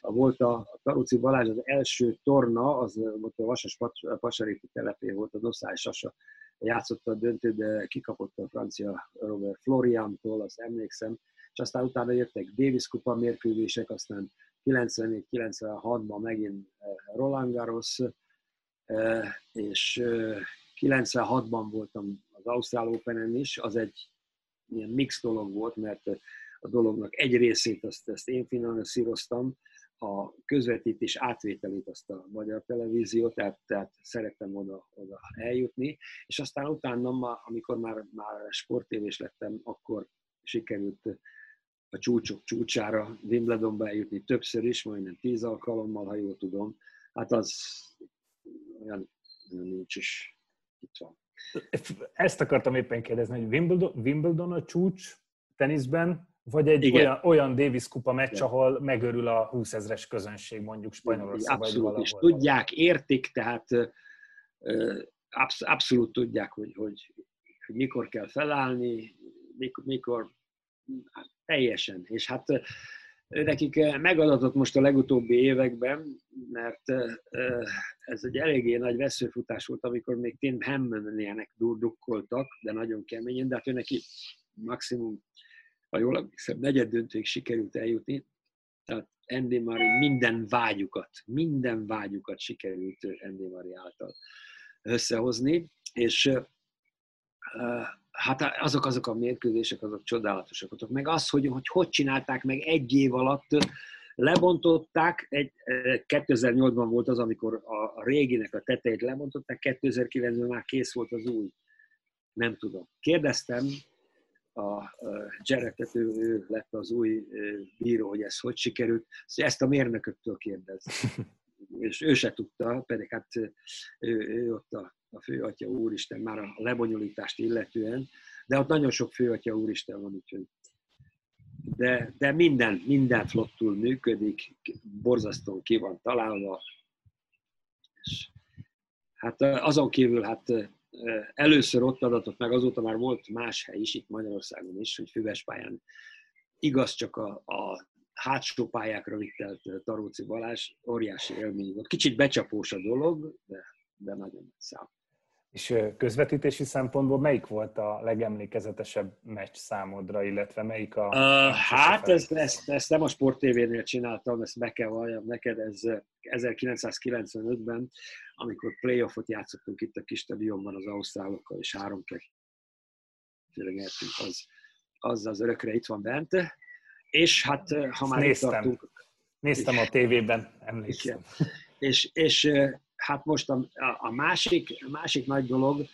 volt a, a Taruci Balázs az első torna, az volt a Vasas Pasaréti telepé volt, az Oszály Sasa játszotta a döntőt, de kikapott a francia Robert Floriantól, azt emlékszem, és aztán utána jöttek Davis Kupa mérkőzések, aztán 94-96-ban megint Roland Garros, és 96-ban voltam az Ausztrál open is, az egy ilyen mix dolog volt, mert a dolognak egy részét azt, ezt én finanszíroztam, a közvetítés átvételét azt a magyar televízió, tehát, tehát szerettem oda, oda eljutni, és aztán utána, amikor már, már sportévés lettem, akkor sikerült a csúcsok csúcsára Wimbledonba eljutni többször is, majdnem tíz alkalommal, ha jól tudom. Hát az olyan, olyan nincs is itt van. Ezt akartam éppen kérdezni, hogy Wimbledon, Wimbledon a csúcs teniszben, vagy egy olyan, olyan Davis kupa meccs, Igen. ahol megörül a 20 ezres közönség mondjuk Spanyolországban. Abszolút, vagy és tudják, értik, tehát absz- abszolút tudják, hogy, hogy, hogy mikor kell felállni, mikor, mikor hát teljesen. És hát nekik megadatott most a legutóbbi években, mert ez egy eléggé nagy veszőfutás volt, amikor még Tim Hammondnének dukkoltak, de nagyon keményen, de hát ő neki maximum, ha jól emlékszem, negyed döntőig sikerült eljutni, tehát Andy Murray minden vágyukat, minden vágyukat sikerült Andy Murray által összehozni, és hát azok azok a mérkőzések, azok csodálatosak voltak. Meg az, hogy, hogy hogy csinálták meg egy év alatt, lebontották, egy, 2008-ban volt az, amikor a, réginek a tetejét lebontották, 2009-ben már kész volt az új. Nem tudom. Kérdeztem a Jarrettet, ő, ő lett az új bíró, hogy ez hogy sikerült. Ezt a mérnököktől kérdez. És ő se tudta, pedig hát ő, ő ott a a főatya úristen már a lebonyolítást illetően, de ott nagyon sok főatya úristen van, úgyhogy de, de minden, minden flottul működik, borzasztóan ki van találva, és hát azon kívül hát először ott adatok meg, azóta már volt más hely is, itt Magyarországon is, hogy füvespályán igaz csak a, a hátsó pályákra vittelt Taróci Balázs, óriási élmény volt. Kicsit becsapós a dolog, de, de nagyon szám. És közvetítési szempontból melyik volt a legemlékezetesebb meccs számodra, illetve melyik a... Uh, hát ezt, ezt, ezt nem a Sport TV-nél csináltam, ezt be kell valljam neked, ez 1995-ben, amikor playoffot játszottunk itt a kis stadionban az ausztrálokkal, és három tényleg az, az az örökre itt van bent. És hát, ha már Néztem. tartunk... Néztem a tévében, emlékszem. És, és hát most a, a, másik, a másik nagy dolog,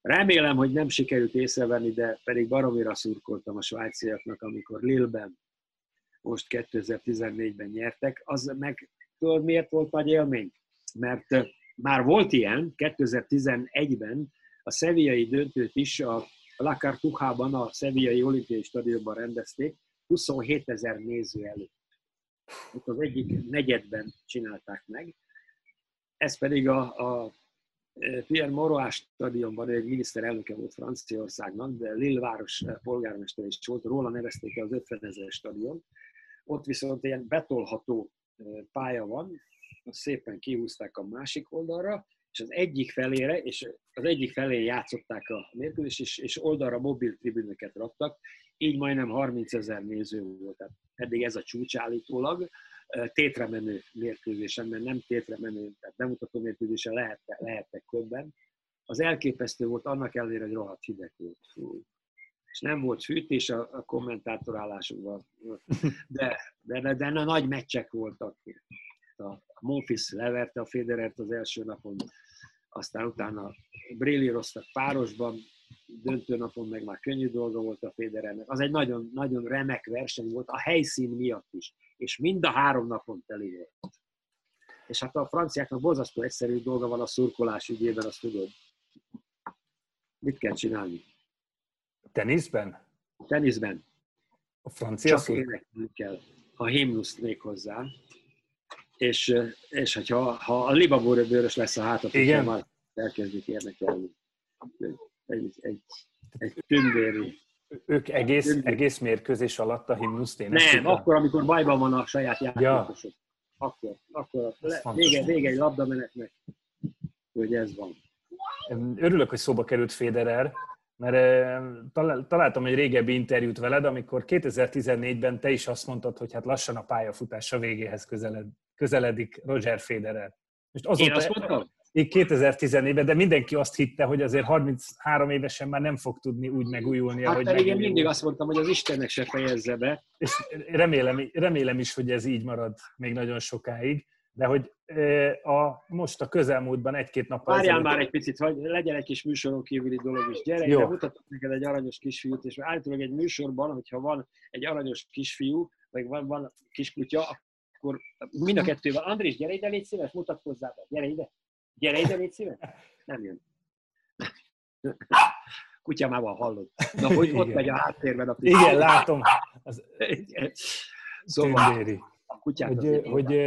remélem, hogy nem sikerült észrevenni, de pedig baromira szurkoltam a svájciaknak, amikor Lille-ben most 2014-ben nyertek, az meg tudod miért volt nagy élmény? Mert már volt ilyen, 2011-ben a szeviai döntőt is a La Cartuja-ban, a szeviai olimpiai stadionban rendezték, 27 ezer néző előtt. Ott az egyik negyedben csinálták meg, ez pedig a, a e, Pierre Moroás stadionban, egy miniszterelnöke volt Franciaországnak, de Lille város e, polgármester is volt, róla nevezték el az 50 ezer stadion. Ott viszont ilyen betolható e, pálya van, szépen kihúzták a másik oldalra, és az egyik felére, és az egyik felé játszották a mérkőzést, és, és oldalra mobil tribünöket raktak, így majdnem 30 ezer néző volt. Tehát eddig ez a csúcs állítólag tétre menő mérkőzésen, mert nem tétre menő, tehát bemutató mérkőzésen lehettek, lehettek köbben. Az elképesztő volt annak ellenére, hogy rohadt hideg volt. Fú. És nem volt fűtés a, a kommentátorállásokban. De, de, de, de nagy meccsek voltak. A, Monfils leverte a Federert az első napon, aztán utána brillíroztak párosban, döntő napon meg már könnyű dolga volt a Federernek. Az egy nagyon, nagyon remek verseny volt, a helyszín miatt is és mind a három napon teli volt. És hát a franciáknak borzasztó egyszerű dolga van a szurkolás ügyében, azt tudod. Mit kell csinálni? Teniszben? Teniszben. A francia Csak énekelni kell. A himnuszt még hozzá. És, és hogyha ha a libabőrös lesz a hátat, Igen. már elkezdik érdekelni. Egy, egy, egy tündéri ők egész, egész mérkőzés alatt a himnuszt éneklik? Nem, akkor, amikor bajban van a saját játékosok. Ja. Akkor, akkor le, vége, vége egy labdamenetnek, hogy ez van. Örülök, hogy szóba került Federer, mert találtam egy régebbi interjút veled, amikor 2014-ben te is azt mondtad, hogy hát lassan a pályafutása végéhez közeled, közeledik Roger Federer. Most azóta, Én azt mondtam? 2014-ben, de mindenki azt hitte, hogy azért 33 évesen már nem fog tudni úgy megújulni, hát ahogy pedig én mindig azt mondtam, hogy az Istennek se fejezze be. És remélem, remélem is, hogy ez így marad még nagyon sokáig, de hogy a, most a közelmúltban egy-két nap Várjál ezelőtt... már egy picit, hogy legyen egy kis műsoron kívüli dolog is. Gyere, Jó. mutatok neked egy aranyos kisfiút, és általában egy műsorban, hogyha van egy aranyos kisfiú, vagy van, van kiskutya, akkor mind a kettővel. Andris, gyere ide, légy szíves, mutatkozzál be. Gyere ide. Gyere ide, légy szíves. Nem jön. Kutyámával hallod. Na, hogy ott megy a háttérben a pici. Igen, látom. Az... Szóval, hogy, hogy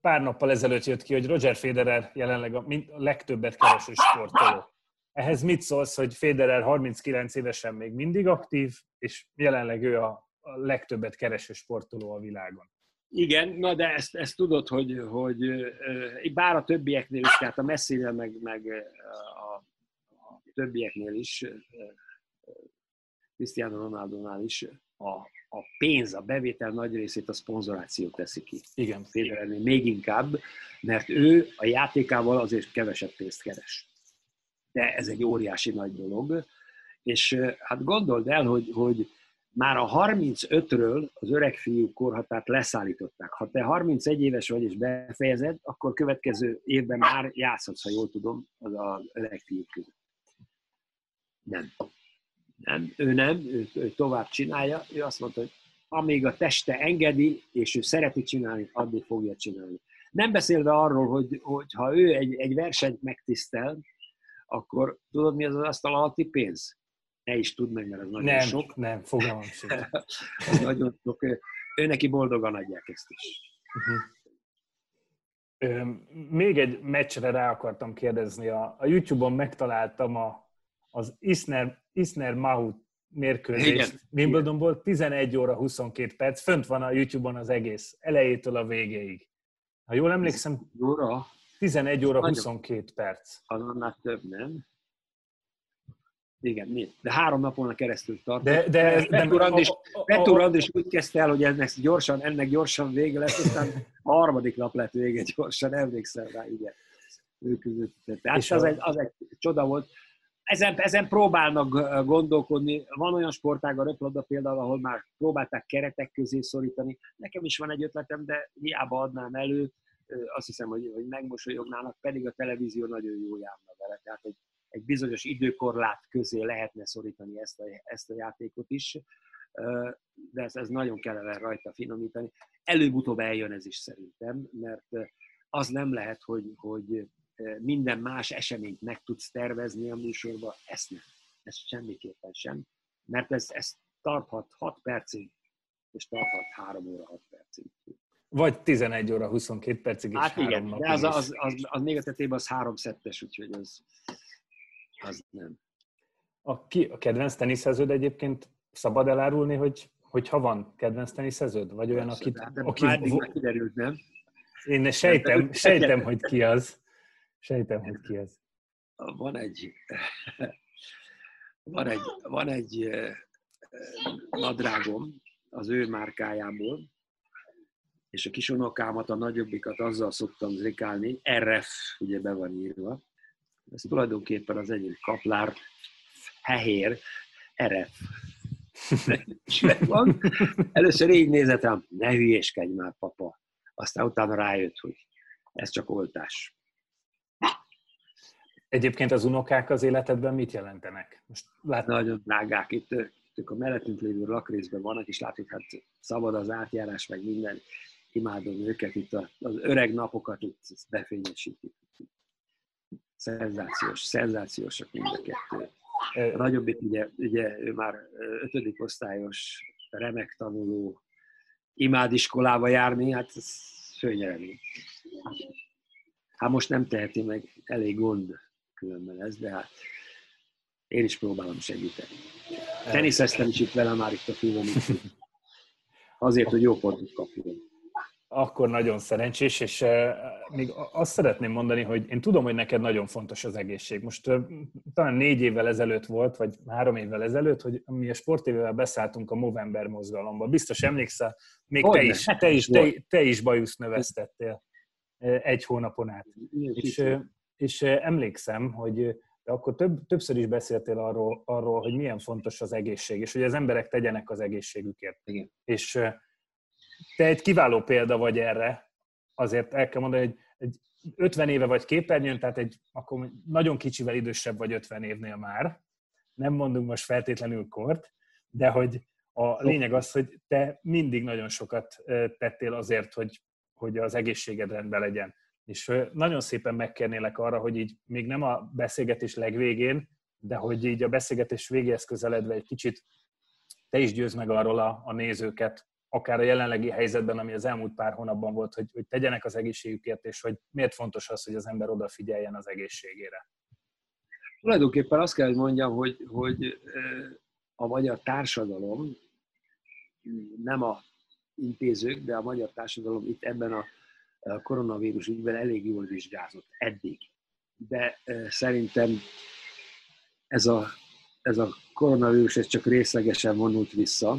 pár nappal ezelőtt jött ki, hogy Roger Federer jelenleg a, a legtöbbet kereső sportoló. Ehhez mit szólsz, hogy Federer 39 évesen még mindig aktív, és jelenleg ő a, a legtöbbet kereső sportoló a világon? Igen, na de ezt, ezt tudod, hogy, hogy bár a többieknél is, tehát a messzinél, meg, meg a, a többieknél is, Cristiano Ronaldo-nál is a, a pénz, a bevétel nagy részét a szponzoráció teszi ki. Igen. Federernél még inkább, mert ő a játékával azért kevesebb pénzt keres. De ez egy óriási nagy dolog, és hát gondold el, hogy, hogy már a 35-ről az öreg fiú korhatárt leszállították. Ha te 31 éves vagy és befejezed, akkor következő évben már játszhatsz, ha jól tudom, az az öreg fiú között. Nem. Nem, ő nem, ő, ő tovább csinálja. Ő azt mondta, hogy amíg a teste engedi, és ő szereti csinálni, addig fogja csinálni. Nem beszélve arról, hogy, hogy ha ő egy, egy versenyt megtisztel, akkor tudod, mi az az asztal alatti pénz? Ne is tud meg, mert az nagyon nem, sok. Nem, fogalmam sem. nagyon sok. Ő neki boldogan adják ezt is. Uh-huh. Még egy meccsre rá akartam kérdezni. A, a YouTube-on megtaláltam a, az Isner, Isner Mahut mérkőzést. Wimbledonból, 11 óra 22 perc, fönt van a YouTube-on az egész, elejétől a végéig. Ha jól emlékszem, Jóra, 11 óra Nagyon. 22 perc. az annál több, nem? Igen, mi? De három napon keresztül tart. De, de, Petr Andris, Petr Andris úgy kezdte el, hogy ennek gyorsan, ennek gyorsan vége lesz, aztán a harmadik nap lett vége gyorsan, emlékszem rá, igen. Ő között. Tehát az, egy, az egy csoda volt. Ezen, ezen próbálnak gondolkodni. Van olyan sportág, a röplabda például, ahol már próbálták keretek közé szorítani. Nekem is van egy ötletem, de hiába adnám elő, azt hiszem, hogy, hogy megmosolyognának, pedig a televízió nagyon jó járna vele. Tehát egy, egy bizonyos időkorlát közé lehetne szorítani ezt a, ezt a játékot is, de ez, ez nagyon kellene rajta finomítani. Előbb-utóbb eljön ez is szerintem, mert az nem lehet, hogy, hogy minden más eseményt meg tudsz tervezni a műsorban, ezt nem. Ez semmiképpen sem, mert ez, ez tarthat 6 percig, és tarthat 3 óra 6 percig. Vagy 11 óra 22 percig Hát három igen, napig de az, az, az, az még a tetében az három szettes, úgyhogy az, az nem. A, ki, a kedvenc teniszeződ egyébként szabad elárulni, hogy, hogy ha van kedvenc teniszeződ? Vagy olyan, Persze, akit, hát aki, már már kiderült, nem? én sejtem, sejtem, hogy ki az. Sejtem, hogy ki az. Van egy, van egy, van egy eh, eh, nadrágom az ő márkájából, és a kis unokámat, a nagyobbikat azzal szoktam zrikálni, RF, ugye be van írva. Ez tulajdonképpen az egyik kaplár, hehér. És megvan. Először így nézett rám, ne hülyéskedj már, papa. Aztán utána rájött, hogy ez csak oltás. Egyébként az unokák az életedben mit jelentenek? Most látod, Nagyon drágák. Itt, itt a mellettünk lévő lakrészben vannak, és látod, hát szabad az átjárás, meg minden. Imádom őket, itt a, az öreg napokat itt befényesítik. Szenzációs, szenzációsak mind a kettő. Nagyobbik ugye, ugye ő már ö, ötödik osztályos, remek tanuló, imád iskolába járni, hát ez főnyeremény. Hát most nem teheti meg, elég gond különben ez, de hát én is próbálom segíteni. Teniszeztem is itt vele már itt a filmem. Azért, hogy jó pontot kapjon. Akkor nagyon szerencsés, és még azt szeretném mondani, hogy én tudom, hogy neked nagyon fontos az egészség. Most talán négy évvel ezelőtt volt, vagy három évvel ezelőtt, hogy mi a sportévével beszálltunk a Movember mozgalomba. Biztos emlékszel, még te is, te is te, te is bajusz növesztettél egy hónapon át. És, és emlékszem, hogy de akkor több, többször is beszéltél arról, arról, hogy milyen fontos az egészség, és hogy az emberek tegyenek az egészségükért. Igen. És te egy kiváló példa vagy erre, azért el kell mondani, hogy egy 50 éve vagy képernyőn, tehát egy akkor nagyon kicsivel idősebb vagy 50 évnél már, nem mondunk most feltétlenül kort, de hogy a lényeg az, hogy te mindig nagyon sokat tettél azért, hogy, hogy az egészséged rendben legyen. És nagyon szépen megkérnélek arra, hogy így még nem a beszélgetés legvégén, de hogy így a beszélgetés végéhez közeledve egy kicsit te is győz meg arról a, a nézőket, akár a jelenlegi helyzetben, ami az elmúlt pár hónapban volt, hogy, hogy tegyenek az egészségükért, és hogy miért fontos az, hogy az ember odafigyeljen az egészségére. Tulajdonképpen azt kell, hogy mondjam, hogy, hogy a magyar társadalom, nem a intézők, de a magyar társadalom itt ebben a koronavírus ügyben elég jól vizsgázott eddig. De szerintem ez a, ez a koronavírus ez csak részlegesen vonult vissza.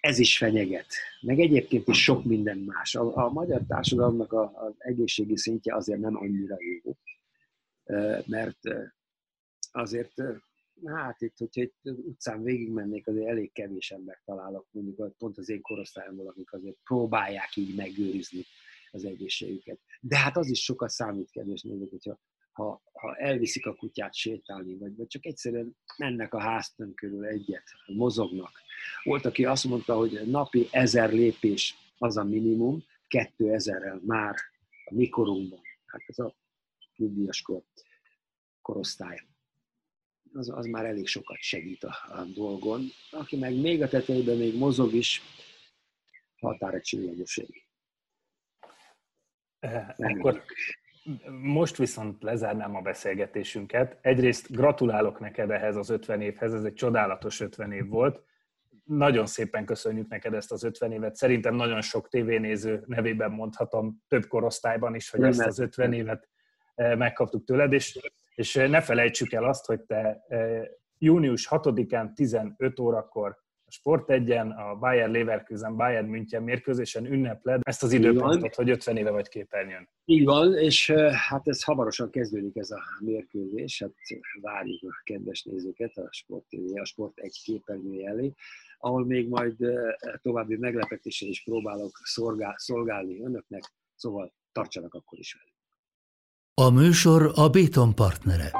Ez is fenyeget. Meg egyébként is sok minden más. A, a magyar társadalomnak a, az egészségi szintje azért nem annyira jó. Mert azért, hát itt, hogyha itt utcán végigmennék, azért elég kevés ember találok, mondjuk pont az én korosztályomból, akik azért próbálják így megőrizni az egészségüket. De hát az is sokat számít, kedves nézők, hogyha ha, ha elviszik a kutyát sétálni, vagy, vagy csak egyszerűen mennek a háztön körül egyet, mozognak. Volt, aki azt mondta, hogy napi ezer lépés az a minimum, 2000-rel már a mikorunkban. Hát ez a nyugdíjas kor, korosztály. Az, az már elég sokat segít a, a dolgon. Aki meg még a tetejében még mozog is, határ egy csillagoség. Eh, Akkor, most viszont lezárnám a beszélgetésünket. Egyrészt gratulálok neked ehhez az 50 évhez, ez egy csodálatos 50 év volt. Nagyon szépen köszönjük neked ezt az 50 évet. Szerintem nagyon sok tévénéző nevében mondhatom, több korosztályban is, hogy ezt az 50 évet eh, megkaptuk tőled, és, és ne felejtsük el azt, hogy te eh, június 6-án 15 órakor Sport egyen, a Bayer Leverkusen, Bayern München mérkőzésen ünnepled ezt az időpontot, hogy 50 éve vagy képernyőn. Így van, és hát ez hamarosan kezdődik ez a mérkőzés, hát várjuk a kedves nézőket a Sport TV, a Sport egy képernyő elé, ahol még majd további meglepetéssel is próbálok szolgálni önöknek, szóval tartsanak akkor is velünk. A műsor a Béton partnere.